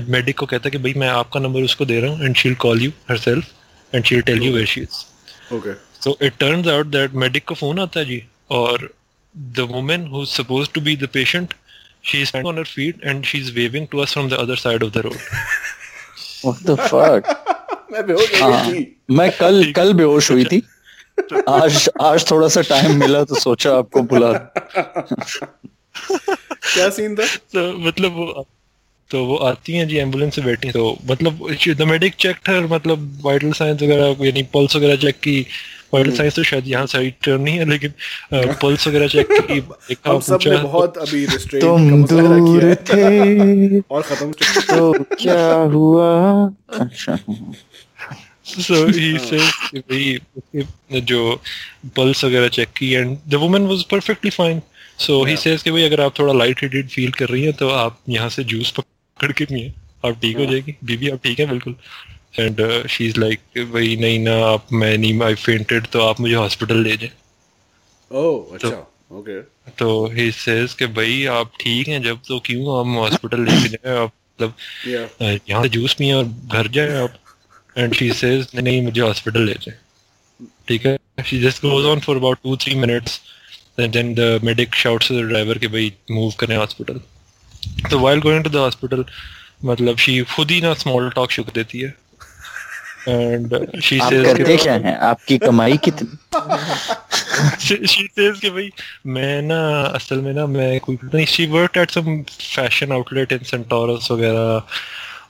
मेडिक को कहता है कि भाई मैं आपका नंबर उसको दे रहा हूँ and she will call you herself and she will tell you where she is Okay. So it turns out that medic को फ़ोन आता है जी और the woman who is supposed to be the patient she is on her feet and she is waving to us from the other side of the road What the fuck? मैं बेहोश हो हाँ, गई थी. मैं कल कल बेहोश हुई थी। आज आज थोड़ा सा टाइम मिला तो सोचा आपको बुला क्या सीन था? तो मतलब वो तो वो आती हैं जी एंबुलेंस से बैठी तो मतलब द मेडिक चेक हर मतलब वाइटल साइंस वगैरह यानी पल्स वगैरह चेक की। वाइटल साइंस तो शायद यहाँ साइड टर्न नहीं है लेकिन पल्स वगैरह चेक की देखा हम सबने बहुत अभी restraint तुम दूर है. थे। और खत्म तो क्या हुआ? अच्छा। So he says कि भाई जो पल्स वगैरह चेक की and the woman was perfectly fine so he says कि भाई अगर आप थोड़ा लाइट हेडेड फील कर रही हैं तो आप यहाँ से जूस पकड़ के पिए। आप ठीक हो जाएगी। बीबी आप ठीक है? बिल्कुल। एंड शी इज़ लाइक भाई नहीं ना आप मैं नहीं आई फेंटेड तो आप मुझे हॉस्पिटल ले जाए. ओह अच्छा ओके तो ही सेज कि भाई आप ठीक हैं? जब तो क्यों हम हॉस्पिटल लेके जाए? आप मतलब यहाँ से जूस पिए और घर जाए आप? एंड शी सेज नहीं मुझे हॉस्पिटल ले जाए. ठीक है? She just goes on for about two three minutes then the medic shouts to the driver कि भाई मूव करें हॉस्पिटल तो while going to the hospital मतलब she खुद ही ना स्मॉल टॉक शुरू देती है। एंड she आप says करते क्या हैं? आपकी कमाई कितनी? She, she says कि भाई मैं ना असल में ना मैं कोई पता नहीं she worked at some fashion outlet in Centaurus वगैरह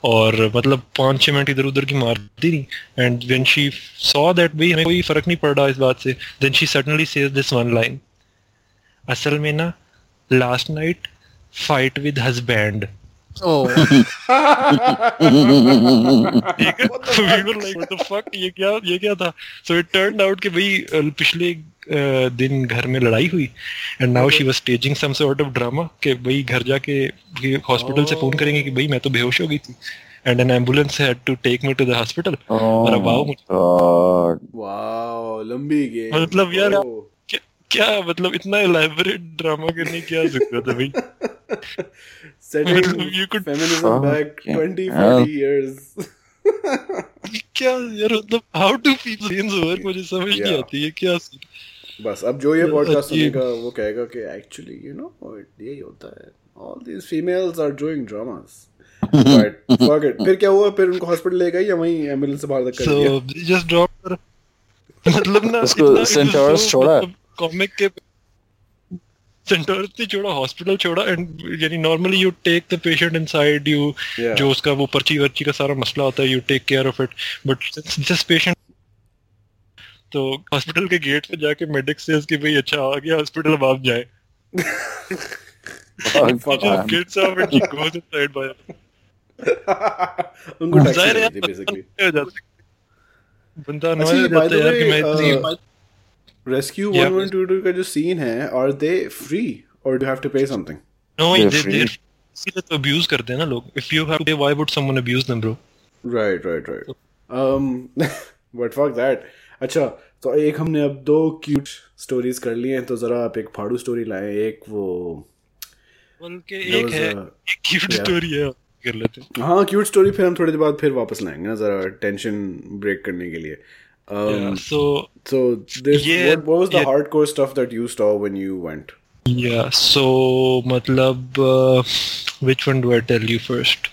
और मतलब पाँच छह मिनट इधर उधर की मारती नहीं and when she saw that भाई हमें कोई फ़र्क नहीं पड़ रहा इस बात से। Then she suddenly says this one line असल में ना last night fight with husband Oh, ठीक है तो we were like the fuck ये क्या ये क्या था so it turned out कि भाई पिछले दिन घर में लड़ाई हुई and now she was staging some sort of drama कि भाई घर जाके हॉस्पिटल से फ़ोन करेंगे कि भाई मैं तो बेहोश हो गई थी and an ambulance had to take me to the hospital और आओ मुझे God. वाओ लंबी गेम मतलब यार Oh. क्या, क्या मतलब इतना elaborate ड्रामा करने क्या ज़रूरत है भाई setting मतलब you could- feminism back Fucking 20 hell. 40 years. क्या यार मतलब how do people change over मुझे समझ नहीं आती है क्या बस अब जो ये पॉडकास्ट सुनेगा वो कहेगा कि एक्चुअली यू नो यही होता है। All these females are doing dramas but fuck it फिर क्या हुआ? फिर उनको हॉस्पिटल ले गई या वहीं एंबुलेंस से बाहर तक कर दिया? just drop her. मतलब ना उसको Centaurus so- छोड़ा? मतलब कॉमिक के सेंटोरस ने छोड़ा हॉस्पिटल छोड़ा एंड यानी normally you take the patient inside you जो उसका वो पर्ची वर्ची का सारा मसला होता है you take care of it but this patient तो हॉस्पिटल के गेट पे जाके मेडिक सेल्स कि भाई अच्छा आ गया हॉस्पिटल अब आप जाए. उनको टैक्सी। बंदा annoy हो जाता। है यार कि मैं इतनी रेस्क्यू Yeah, 1122 का जो सीन है आर दे फ्री और do have to pay something No, They're they, free. they're इसीलिए तो अब्यूज करते हैं ना लोग। If you have why would someone abuse them bro right right right um but fuck that अच्छा तो एक हमने अब दो क्यूट स्टोरीज कर ली हैं तो जरा आप एक फाड़ू स्टोरी लाए एक वो बल्कि एक है एक क्यूट yeah. स्टोरी है कर लेते हैं। हाँ क्यूट स्टोरी फिर हम थोड़ी देर बाद फिर वापस लाएँगे ना जरा टेंशन ब्रेक करने के लिए। Um, yeah, so so this Yeah, what, what was the yeah. hardcore stuff that you saw when you went yeah so मतलब uh, which one do I tell you first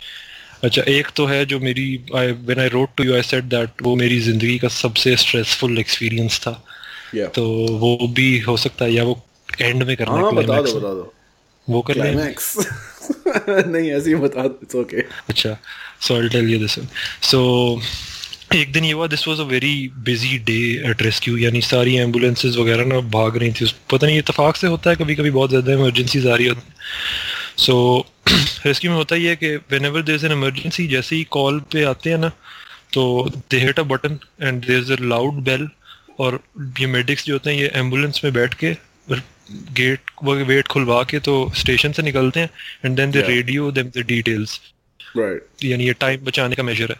अच्छा एक तो है जो मेरी I when I wrote to you I said that वो मेरी ज़िंदगी का सबसे स्ट्रेसफुल एक्सपीरियंस था yeah तो वो भी हो सकता है या वो एंड में करना हाँ बता दो बता दो वो कर लें नहीं ऐसे ही बता दो इट्स ओके अच्छा so I tell you this so एक दिन ये हुआ this was a very busy day at rescue यानी सारी एम्बुलेंसेस वगैरह ना भाग रही थी। पता नहीं इतफाक से होता है कभी कभी बहुत ज़्यादा इमरजेंसीज आ रही होती सो रेस्क्यू में होता ही है कि whenever there is an emergency जैसे ही कॉल पे आते हैं ना तो they hit a button and there is a loud bell और ये मेडिक्स जो होते हैं ये एंबुलेंस में बैठ के गेट वेट खुलवा के तो स्टेशन से निकलते हैं and then they radio them the details right यानी ये टाइम बचाने का मेजर है।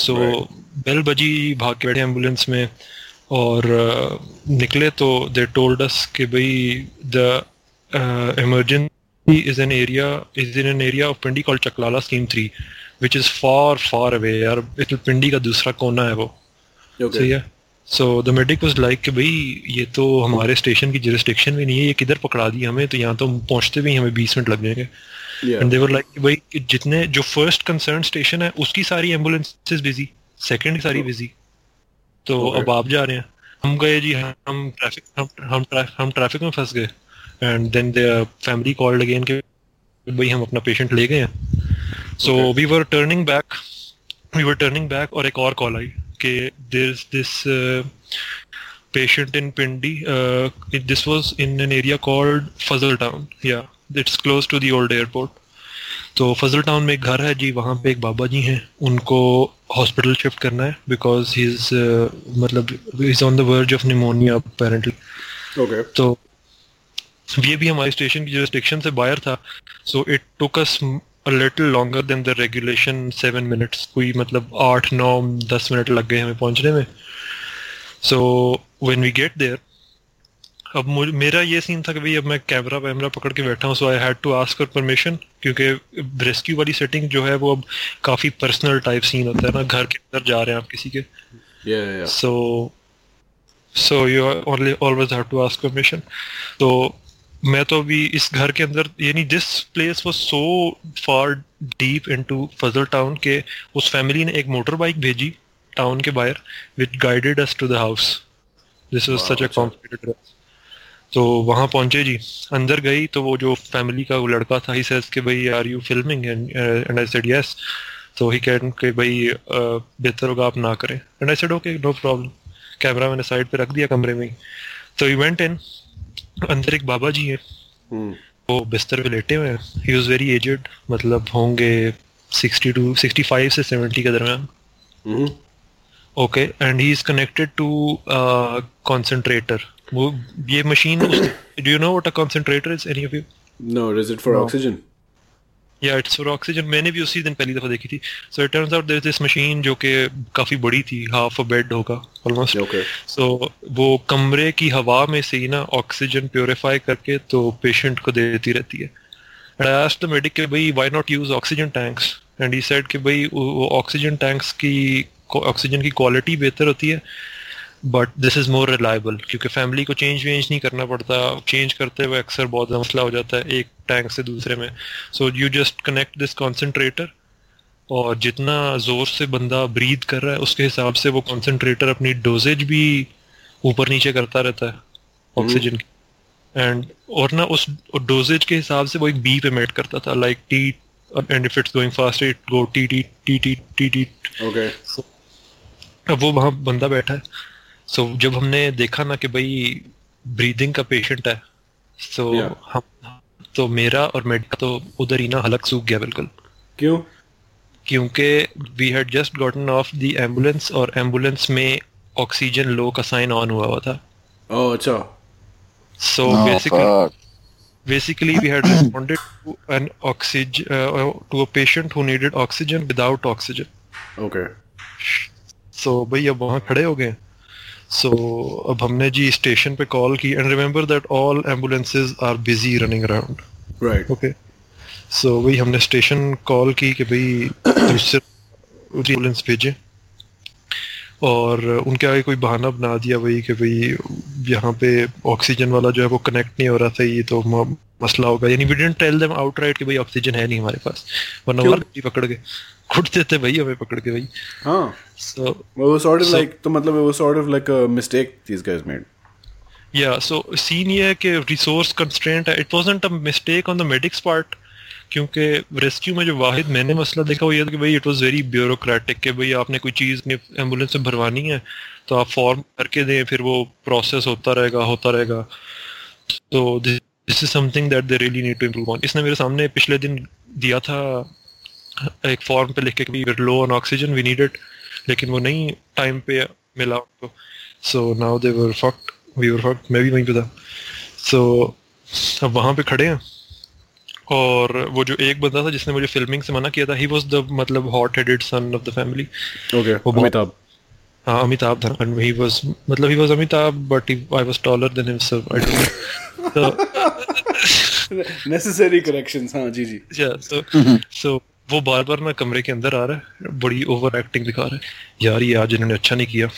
सो Right. बेल बजी भाग के बैठे एंबुलेंस में और निकले तो दे टोल्ड अस कि भाई the emergency is an area is in an area of Pindi called Chaklala scheme three which is far far away यार पिंडी का दूसरा कोना है वो सही है so the medic was like कि भाई ये तो हमारे स्टेशन की जुरिस्डिक्शन में नहीं है ये किधर पकड़ा दी हमें तो यहाँ तो पहुँचते भी हमें 20 मिनट लग जाएँगे एंड दे वर लाइक भाई जितने जो फ़र्स्ट कंसर्न स्टेशन है उसकी सारी एम्बुलेंसेस बिज़ी सेकंड की सारी बिज़ी तो अब आप जा रहे हैं। हम गए जी हम ट्रैफ़िक हम हम हम ट्रैफ़िक में फंस गए। And then the family called again के भाई हम अपना पेशेंट ले गए हैं. So we were turning back we were turning back और एक और कॉल आई कि there is this patient in Pindi. Uh, it, this was in an area called Fazal Town. Yeah, it's close to the old airport. तो Fazal town में एक घर है जी वहाँ पे एक बाबा जी हैं। उनको हॉस्पिटल शिफ्ट करना है बिकॉज़ ही इज़ मतलब is on the verge of pneumonia apparently okay तो ये भी हमारे स्टेशन की जो स्टेशन से बाहर था। So it took us a little longer than the regulation seven minutes कोई मतलब आठ नौ दस मिनट लग गए हमें पहुँचने में। So when we get there अब मेरा ये सीन था कि भाई अब मैं कैमरा वैमरा पकड़ के बैठा हूँ so I had to ask for permission क्योंकि रेस्क्यू वाली सेटिंग जो है वो अब काफ़ी पर्सनल टाइप सीन होता है ना घर के अंदर जा रहे हैं आप किसी के। या yeah so so you only always have to ask permission. तो मैं तो अभी इस घर के अंदर यानी this place was so far deep into Fazal town के उस फैमिली ने एक मोटर बाइक भेजी टाउन के बाहर which guided us to the house this was such a complicated तो वहाँ पहुँचे जी। अंदर गई तो वो जो फैमिली का वो लड़का था ही सेज कि भाई are you filming and I said yes तो ही कैन कि भाई uh, बेहतर होगा आप ना करें. And I said okay no problem camera मैंने साइड पे रख दिया कमरे में ही। तो इवेंट वेंट इन अंदर एक बाबा जी हैं। हम्म। वो बिस्तर पे लेटे हुए हैं। ही वॉज़ वेरी एजड मतलब होंगे 60 टू 65 से 70 के दरमियान। Okay and he is connected to concentrator वो ये machine do you know what a concentrator is any of you know is it for oxygen या इट्स फॉर ऑक्सीजन मैंने भी उसी दिन पहली दफ़ा देखी थी। So it turns out there this machine जो कि काफ़ी बड़ी थी हाफ़ अ बेड होगा ऑलमोस्ट ओके सो वो कमरे की हवा में से ही ना ऑक्सीजन प्योरीफाई करके तो पेशेंट को देती रहती है। And I asked the medic कि भाई why not use oxygen tanks and he said कि भाई वो ऑक्सीजन टैंक्स की ऑक्सीजन की क्वालिटी बेहतर होती है। But this is more reliable क्योंकि फैमिली को चेंज वेंज नहीं करना पड़ता। चेंज करते हुए अक्सर बहुत ज़्यादा मसला हो जाता है एक टैंक से दूसरे में। So you just connect this concentrator और जितना ज़ोर से बंदा ब्रीद कर रहा है उसके हिसाब से वो कॉन्सेंट्रेटर अपनी डोजेज भी ऊपर नीचे करता रहता है ऑक्सीजन की। एंड और ना उस डोजेज के हिसाब से वो एक बीप एमिट करता था like T and if it's going fast it go T T T T T T okay अब वो वहाँ बंदा बैठा है। सो so, जब हमने देखा ना कि भाई ब्रीदिंग का पेशेंट है सो so, Yeah. हम तो मेरा और मेड तो उधर ही ना हलक सूख गया बिल्कुल। क्यों? क्योंकि we had just gotten off the ambulance और एंबुलेंस में ऑक्सीजन लो का साइन ऑन हुआ हुआ था। ओह अच्छा। So Oh, basically basically we had responded to an oxygen uh, to a patient who needed oxygen without oxygen okay so भाई अब वहाँ खड़े हो गए। सो अब हमने जी स्टेशन पे कॉल की and remember that all ambulances are busy running around right okay so वही हमने स्टेशन कॉल की कि भाई एंबुलेंस भेजें। और उनके आगे कोई बहाना बना दिया वही कि भाई यहाँ पे ऑक्सीजन वाला जो है वो कनेक्ट नहीं हो रहा था ये तो म- मसला होगा। यानी we didn't tell them outright कि भाई ऑक्सीजन है नहीं हमारे पास। वरना? वो गाड़ी पकड़ के खुद देते भाई हमें पकड़ के भाई। हाँ। सो was sort of So- तो मतलब was sort of like a mistake these guys made. या सो सीन ये है कि रिसोर्स कंस्ट्रेंट है। It wasn't a mistake on the medics part क्योंकि रेस्क्यू में जो वाहिद मैंने मसला देखा वो ये था कि भाई इट वाज वेरी ब्यूरोक्रेटिक कि भाई आपने कोई चीज़ एंबुलेंस में भरवानी है तो आप फॉर्म करके दें फिर वो प्रोसेस होता रहेगा होता रहेगा। तो this is something that they really need to improve on इसने मेरे सामने पिछले दिन दिया था एक फॉर्म पे लिख के कि low on oxygen we need it लेकिन वो नहीं टाइम पे मिला उनको। So now they were fucked we were fucked मैं भी वहीं पे था। सो अब वहाँ पे खड़े हैं। और वो जो एक बंदा था जिसने मुझे फिल्मिंग से मना किया था ही वाज द मतलब hot headed son of the family वो अमिताभ। हाँ अमिताभ एंड ही वाज मतलब he was Amitabh but I was taller than himself I don't know necessary corrections हाँ जी जी। या सो सो वो बार बार ना कमरे के अंदर आ रहा है बड़ी ओवर एक्टिंग दिखा रहा है। यार ये आज इन्होंने अच्छा नहीं किया।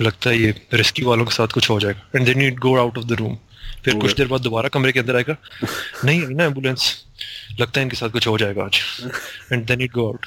लगता है ये रेस्क्यू वालों के साथ कुछ हो जाएगा। And then you go out of the room फिर कुछ देर बाद दोबारा कमरे के अंदर आएगा। नहीं ना एंबुलेंस लगता है इनके साथ कुछ हो जाएगा आज। And then it go out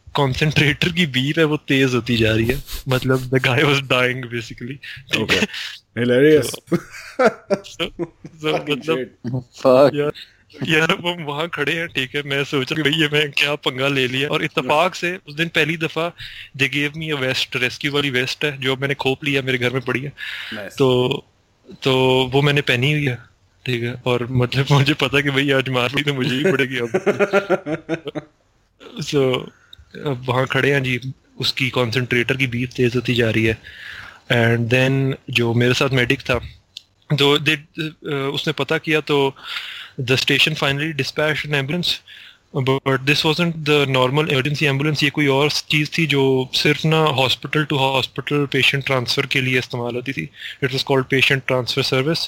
concentrator की बीप है वो तेज होती जा रही है। मतलब the guy was dying basically ठीक okay है? Hilarious. so, so Fucking मतलब. यार यार वो वहाँ खड़े हैं ठीक है? मैं सोच रहा हूँ भाई ये मैं क्या पंगा ले लिया? और इत्तेफाक से उस दिन पहली दफ़ा they gave me a vest rescue वाली वेस्ट है जो मैंने खोप लिया मेरे घर में पड़ी है। Nice. तो तो वो मैंने पहनी हुई है ठीक है? और मतलब मुझे पता कि भाई आज मार ली तो मुझे ही पड़ेगी अब। सो अब वहाँ खड़े हैं जी उसकी कॉन्सेंट्रेटर की बीफ तेज होती जा रही है। एंड देन जो मेरे साथ मेडिक था तो दे उसने पता किया तो the station finally dispatch an ambulance but this wasn't the normal emergency ambulance ये कोई और चीज़ थी जो सिर्फ़ ना hospital to hospital patient transfer के लिए इस्तेमाल होती थी। It was called patient transfer service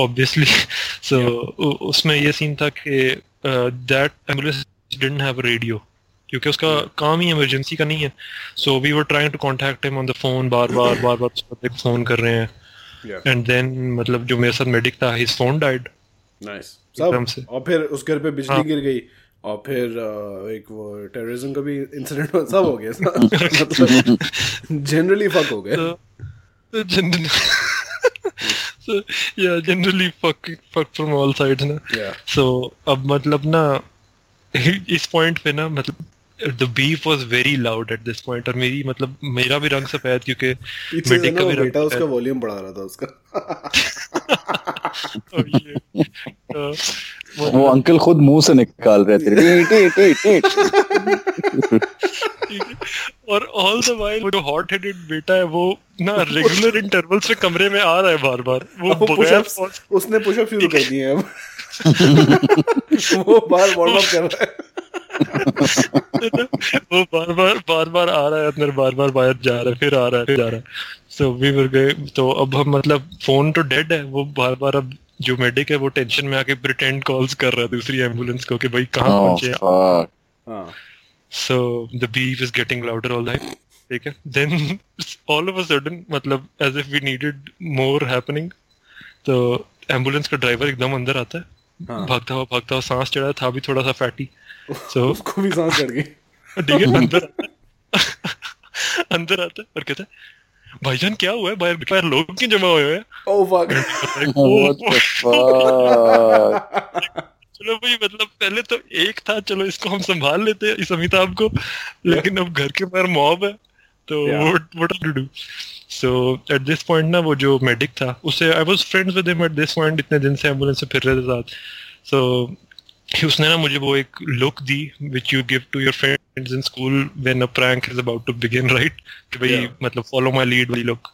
obviously so उसमें ये सीन था कि that ambulance didn't have radio क्योंकि उसका काम ही इमरजेंसी का नहीं है। So we were trying to contact him on the phone बार बार बार बार बंदे फ़ोन कर रहे हैं। एंड देन मतलब जो मेरे साथ मेडिक था हिज फ़ोन डाइड एकदम सब और फिर उस घर पे बिजली हाँ। गिर गई और फिर एक वो टेररिज्म का भी इंसिडेंट सब हो गया। मतलब जनरली फक हो गए। yeah generally fuck fuck from all sides ना। So अब मतलब ना इस पॉइंट पे ना मतलब the beep was very loud at this point और मेरी मतलब मेरा भी रंग सफ़ेद क्योंकि ना का भी रंग बेटा उसका। वॉल्यूम बढ़ा रहा था उसका। ये, uh, वो- अंकल खुद मुँह से निकाल रहे थे? और ऑल द वाइल वो जो हॉट हेडेड बेटा है वो ना रेगुलर इंटरवल से कमरे में आ रहा है बार बार वो पुशअप्स उसने पुशअप शुरू कर दिए हैं अब। वो बार वार्म अप कर रहा है। वो बार बार बार बार आ रहा है अंदर बार बार बाहर जा रहा है फिर आ रहा है फिर जा रहा है सो वी वर गए तो अब हम मतलब फ़ोन तो डेड है वो बार बार अब जो मेडिक है वो टेंशन में आके प्रिटेंड कॉल्स कर रहा है दूसरी एंबुलेंस को कि भाई कहाँ Oh पहुँचे. हाँ the beef is getting louder all the time. ठीक है then all of a sudden मतलब as if we needed more happening तो एंबुलेंस का ड्राइवर एकदम अंदर आता है हाँ। भागता हुआ भागता हुआ सांस चढ़ा था भी थोड़ा सा फैटी सो उसको भी सांस चढ़ गई ठीक है अंदर अंदर आता है और कहता है भाईजान क्या हुआ है बाहर बाहर लोग क्यों जमा हुए हैं oh fuck What the fuck? चलो भाई मतलब पहले तो एक था चलो इसको हम संभाल लेते हैं इस अमिताभ को लेकिन अब घर के बाहर मॉब है तो what what to do so at this point ना वो जो मेडिक था उससे I was friends with him at this point इतने दिन से एंबुलेंस से फिर रहे थे साथ so कि उसने ना मुझे वो एक look the which you give to your friends in school when a prank is about to begin right कि भाई Yeah. मतलब फॉलो माय लीड वाली लुक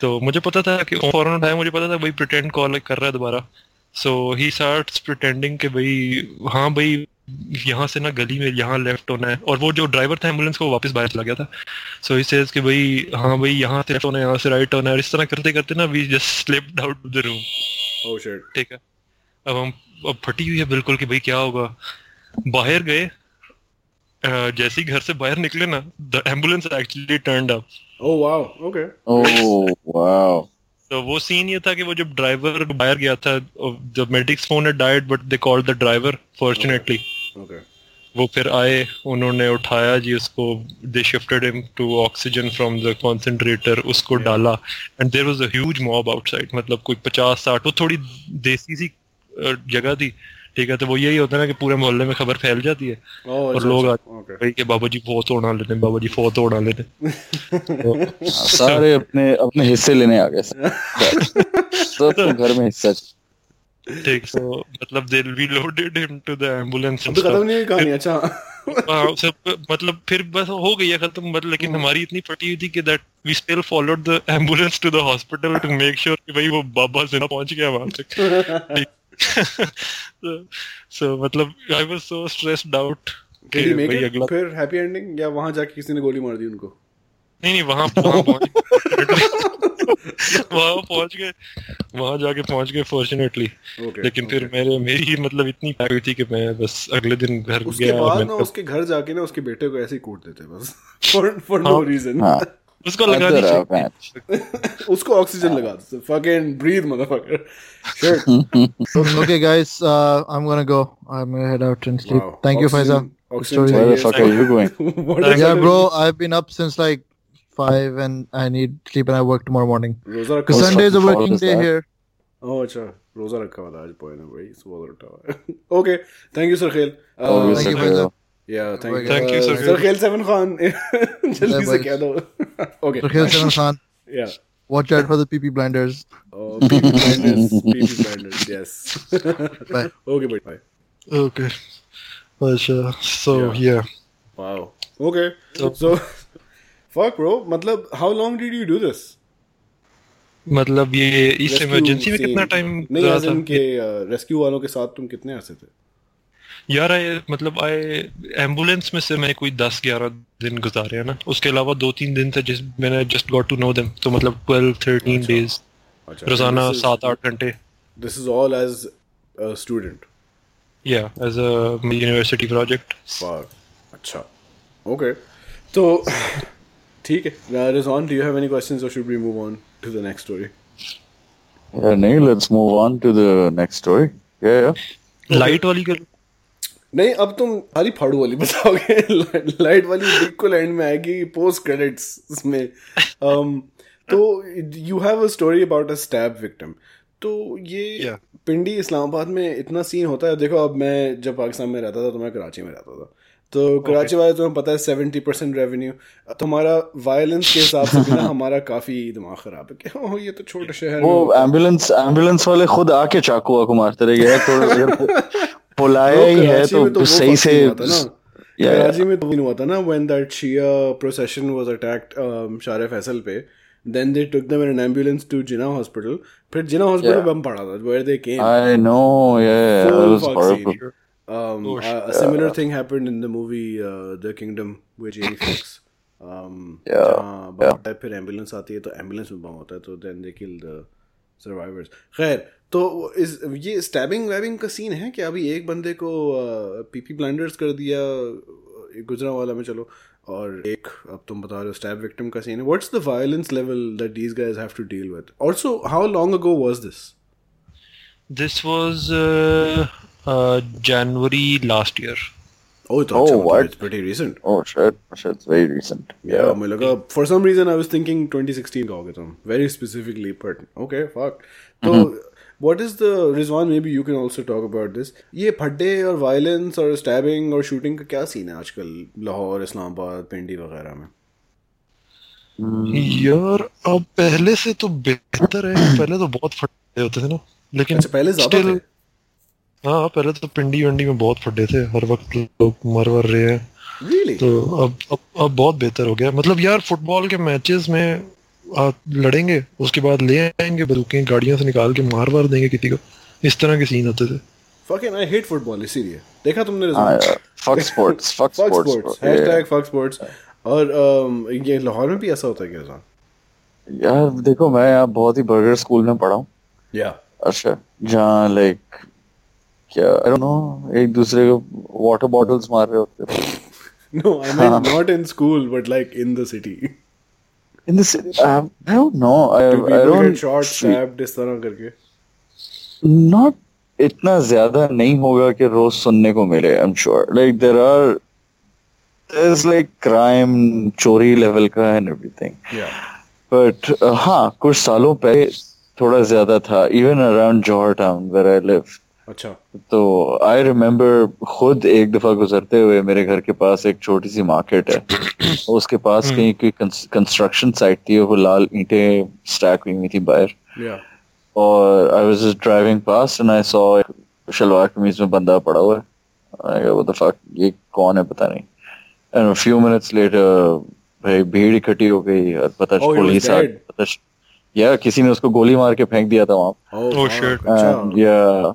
तो मुझे पता था कि फ़ौरन उठाया मुझे पता था भाई प्रिटेंड कॉल कर रहा है दोबारा सो ही स्टार्ट्स प्रिटेंडिंग कि भाई हाँ भाई यहाँ से ना गली में यहाँ लेफ़्ट होना है और वो जो ड्राइवर था एंबुलेंस को वापस बाहर चला गया था सो ही सेज कि भाई हाँ भाई यहाँ से लेफ़्ट होना है यहाँ से राइट होना है और इस तरह करते करते ना we just slipped out the room Oh shit. ठीक है अब हम अब फटी हुई है बिल्कुल कि भाई क्या होगा बाहर गए जैसे ही घर से बाहर निकले ना the ambulance actually turned up Oh wow. Okay. Oh wow. तो वो सीन ये था कि वो जब ड्राइवर बाहर गया था the medics phone had died but they called the driver fortunately Okay. वो फिर आए उन्होंने उठाया जी उसको they shifted him to oxygen from the concentrator उसको डाला and there was a huge mob outside मतलब कोई 50 60 वो थोड़ी देसी सी जगह थी ठीक है तो वो यही होता है ना कि पूरे मोहल्ले में खबर फैल जाती है Oh. और लोग अच्छा. आते. बाबा जी फोत उड़ा लेते हैं बाबा जी फोत उड़ा लेते हैं तो सारे अपने अपने हिस्से लेने आ गए सब घर में हिस्सा ठीक सो मतलब they reloaded him to the ambulance तो खत्म नहीं हुई कहानी अच्छा हाँ, सब मतलब फिर बस हो गई है खत्म मतलब लेकिन हमारी इतनी फटी हुई थी कि that we still followed the ambulance to the hospital to make sure कि भाई वो बाबा ज़िंदा पहुँच गया वहाँ तक सो मतलब I was so stressed out Did he make it? अगला फिर हैप्पी एंडिंग या वहाँ जाके किसी ने गोली मार दी उनको? नहीं नहीं वहाँ वहाँ पहुँच वहाँ पहुँच गए। वहाँ जाके पहुँच गए फॉर्चुनेटली Okay, लेकिन फिर मेरे मेरी मतलब इतनी पैक हुई थी कि मैं बस अगले दिन घर उसके गया और बाद ना उसके घर जाके ना उसके बेटे को ऐसे ही कूट देते बस। फॉर फॉर नो हाँ। रीजन हाँ। उसको लगा अदर नहीं आ, चाहिए मैच। उसको ऑक्सीजन लगा देते fucking breathe motherfucker shit okay, guys, uh, I'm gonna go. I'm gonna head out and sleep. Wow. Thank you, Faiza. Oxygen- Good oxygen story. Where the चाहिए. fuck are you going? What does Yeah, that bro. mean? I've been up since like five, and I need sleep, and I work tomorrow morning. रोजा रखा Because What's Sunday is a fucking working fault is day that? here. Oh, अच्छा रोजा रखा हुआ था आज boy ने भाई सुबह उठा हुआ है okay thank you Sarkhel Oh, Uh, yes, thank you, okay. Faiza. या thank Thank you, you Sarkhel. Sarkhel seven Khan जल्दी से boys. कह दो ओके Rakhil Seven Khan, या watch out for the PP blinders. Oh, PP blinders, PP blinders, yes. Bye. okay, bye. Bye. Okay. अच्छा so Yeah. yeah. Wow. Okay. So- So, fuck, bro. मतलब, how long did you do this? मतलब ये इस Rescue emergency में scene. कितना time नहीं as in के rescue वालों के साथ तुम कितने अरसे थे यार आए मतलब आए एंबुलेंस में से मैं कोई दस ग्यारह दिन गुजारे ना। उसके अलावा दो तीन दिन थे जिस मैंने just got to know them तो मतलब ट्वेल्व थर्टीन डेज़ रोज़ाना सात आठ घंटे। This is all as student या एज यूनिवर्सिटी प्रोजेक्ट अच्छा ओके तो ठीक है डू हैव एनी क्वेश्चंस और should we move on to the next story नहीं let's move on to the next story या लाइट वाली करो नहीं अब तुम सारी फाड़ू वाली बताओगे। लाइट वाली बिल्कुल एंड में आएगी पोस्ट क्रेडिट्स में um, तो you have a story about a stab victim तो ये Yeah. पिंडी इस्लामाबाद में इतना सीन होता है। देखो अब मैं जब पाकिस्तान में रहता था तो मैं कराची में रहता था। तो कराची वाले तुम्हें पता है सेवेंटी परसेंट रेवेन्यू तुम्हारा वायलेंस के हिसाब से ना हमारा काफ़ी दिमाग खराब है ओह ये तो छोटे शहर वो एंबुलेंस एंबुलेंस वाले खुद आके चाकू वाकू मारते रहे पोलाई है तो, तो सही से कराची में तो हुआ था ना when that Shia procession was attacked Sharae Faisal पे then they took them in an ambulance to Jinnah hospital फिर जिना हॉस्पिटल बम पड़ा था where they came I know yeah it was horrible um oh, a similar thing happened in the movie uh, the um, फिर ambulance आती है तो ambulance में bomb होता है तो then they kill the survivors खैर तो इस ये स्टैबिंग वैबिंग का सीन है कि अभी एक बंदे को पीपी ब्लाइंडर्स कर दिया एक गुजरा वाला में चलो और एक अब तुम बता रहे हो स्टैब विक्टिम का सीन है। What's the violence level that these guys have to deal with also how long ago was this this was January last year Oh, तो Oh, what? it's pretty recent. Oh shit, shit's very recent. Yeah, मैं लगा for some reason I was thinking 2016 का होगा तुम very specifically but okay fuck. तो what is the Rizwan? Maybe you can also talk about this. ये फड्डे और violence और stabbing और shooting का क्या सीन है आजकल लाहौर इस्लामाबाद पिंडी वगैरह में? यार अब पहले से तो बेहतर है। पहले तो बहुत फटे होते थे ना लेकिन अच्छा पहले ज़्यादा थे? हाँ पहले तो पिंडी वंडी में बहुत फटे थे। हर वक्त लोग मर वर रहे हैं। Really? तो अब अब अब बहुत बेहतर हो गया। मतलब यार फुटबॉल के मैचेस में लड़ेंगे उसके बाद ले आएँगे बंदूकें गाड़ियों से निकाल के मार वार देंगे किसी को इस तरह के सीन होते थे Fucking I hate football इसीलिए देखा तुमने हाँ sports sports. bro. Yeah. Hashtag fuck sports. और um, ये लाहौर में भी ऐसा होता है क्या? यार देखो मैं यहाँ बहुत ही बर्गर स्कूल में पढ़ा हूँ Yeah. अच्छा जहाँ लाइक क्या आई डोंट नो एक दूसरे को वाटर बॉटल्स मार रहे होते थे No, I meant not in school, but like in the city. In the city I don't know I Do people get don't shot, stabbed इस तरह करके? नॉट इतना ज़्यादा नहीं होगा कि रोज सुनने को मिले I am sure like there are is like crime चोरी लेवल का एंड एवरीथिंग Yeah. बट हाँ कुछ सालों पहले थोड़ा ज़्यादा था even around Johar town where I live अच्छा. तो आई रिमेम्बर खुद एक दफ़ा गुजरते हुए मेरे घर के पास एक छोटी सी मार्केट है। उसके पास कहीं कोई कंस्ट्रक्शन साइट थी वो लाल ईंटें स्टैक हुई हुई थी बाहर। और I was just driving past and I saw shalwar kameez में बंदा पड़ा हुआ है। I go what the fuck ये कौन है? पता नहीं। एंड फ्यू मिनट्स लेटर भाई भीड़ इकट्ठी हो गई। और पता Oh, पुलिस आ? पता या किसी ने उसको गोली मार के फेंक दिया था वहाँ। Oh,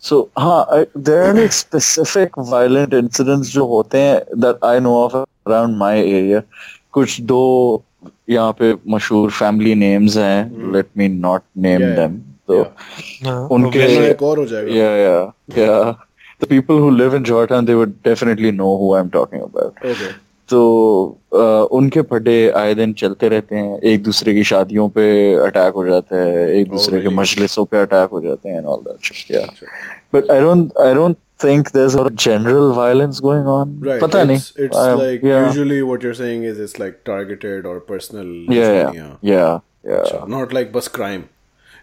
Oh. अच्छा. So, हाँ, are like specific violent incidents जो होते हैं that I know of around my area. कुछ दो यहाँ पे मशहूर फैमिली नेम्स हैं let me not name Hmm. Yeah, them तो yeah. हाँ, उनके एक और हो जाएगा. yeah yeah yeah the people who live in Georgetown they would definitely know who I'm talking about Okay. तो अ, उनके फटे आए दिन चलते रहते हैं एक दूसरे की शादियों पे अटैक हो जाता है एक दूसरे के really? मजलिसों पे अटैक हो जाते हैं and all that shit yeah but I don't I think there's a general violence going on Right. पता it's, It's Um, like yeah usually what you're saying is it's like targeted or personal. yeah yeah yeah. yeah अच्छा, not like bus crime.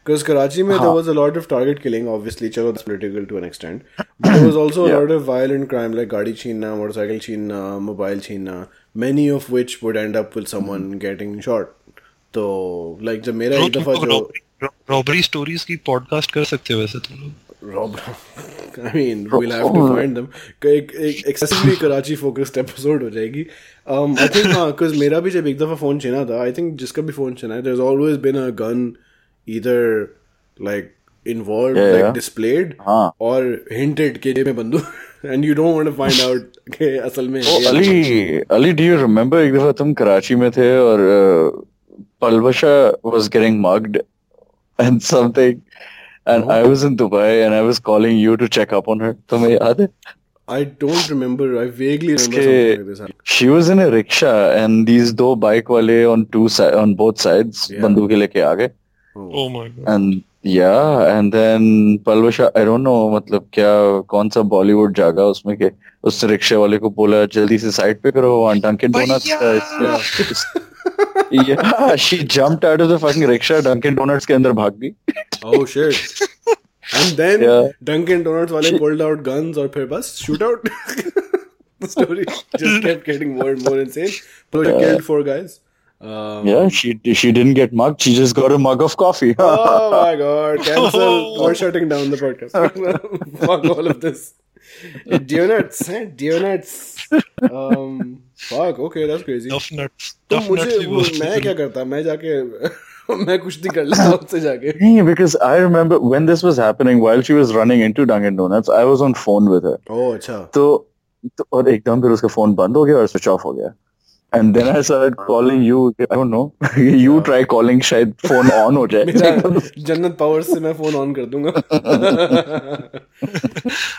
Because Karachi में there was a lot of target killing, obviously, chalo that's political to an extent. But there was also a Yeah. lot of violent crime like गाड़ी छीनना, motorcycle छीनना, mobile छीनना, many of which would end up with someone getting shot. तो like जब मेरा एक दफ़ा जो robbery robbery stories की podcast कर सकते हो वैसे तुम लोग I mean, we'll have to find them. एक एक excessively Karachi focused episode हो जाएगी. Um, I think हाँ, because मेरा भी जब एक दफ़ा फ़ोन छीना था, I think जिसका भी फ़ोन छीना है, there's always been a gun either like involved, Yeah, like yeah. displayed, हाँ. or hinted के में बंदूक, and you don't want to find out कि असल में है या Ali. Ali do you remember एक दफ़ा तुम कराची में थे और Palwasha was getting mugged and something and I was in Dubai and I was calling you to check up on her तुम्हें याद है I don't remember. I vaguely remember something like this. she was in a rickshaw and these दो bike वाले on two side on both sides Yeah. बंदूकें लेके आ गए ओह my god and yeah and then Palwasha I don't know मतलब क्या कौन सा बॉलीवुड जागा उसमें के उस रिक्शा वाले को बोला जल्दी से साइड पे करो वहाँ डंकिन डोनट्स का yeah she jumped out of the fucking rickshaw Dunkin Donuts के अंदर भाग गई Oh shit. And then Yeah. Dunkin Donuts वाले pulled out guns और फिर बस shoot out. the story just kept getting more and more insane. But killed four guys. Um, yeah, she she didn't get mugged. She just got a mug of coffee. oh my god! Cancel. We're shutting down the podcast. fuck all of this. Donuts, donuts. Um, fuck. Okay, that's crazy. Tough nuts. तो मुझे मैं क्या करता मैं जाके मैं कुछ नहीं कर लेता उससे जाके नहीं because I remember when this was happening while she was running into Dunkin Donuts I was on phone with her. Oh, अच्छा. तो और एकदम फिर उसका फोन बंद हो गया और स्विच ऑफ हो गया. And then I started calling you I don't know. You try calling शायद फ़ोन ऑन हो जाए। जन्नत पावर्स से मैं फ़ोन ऑन कर दूँगा।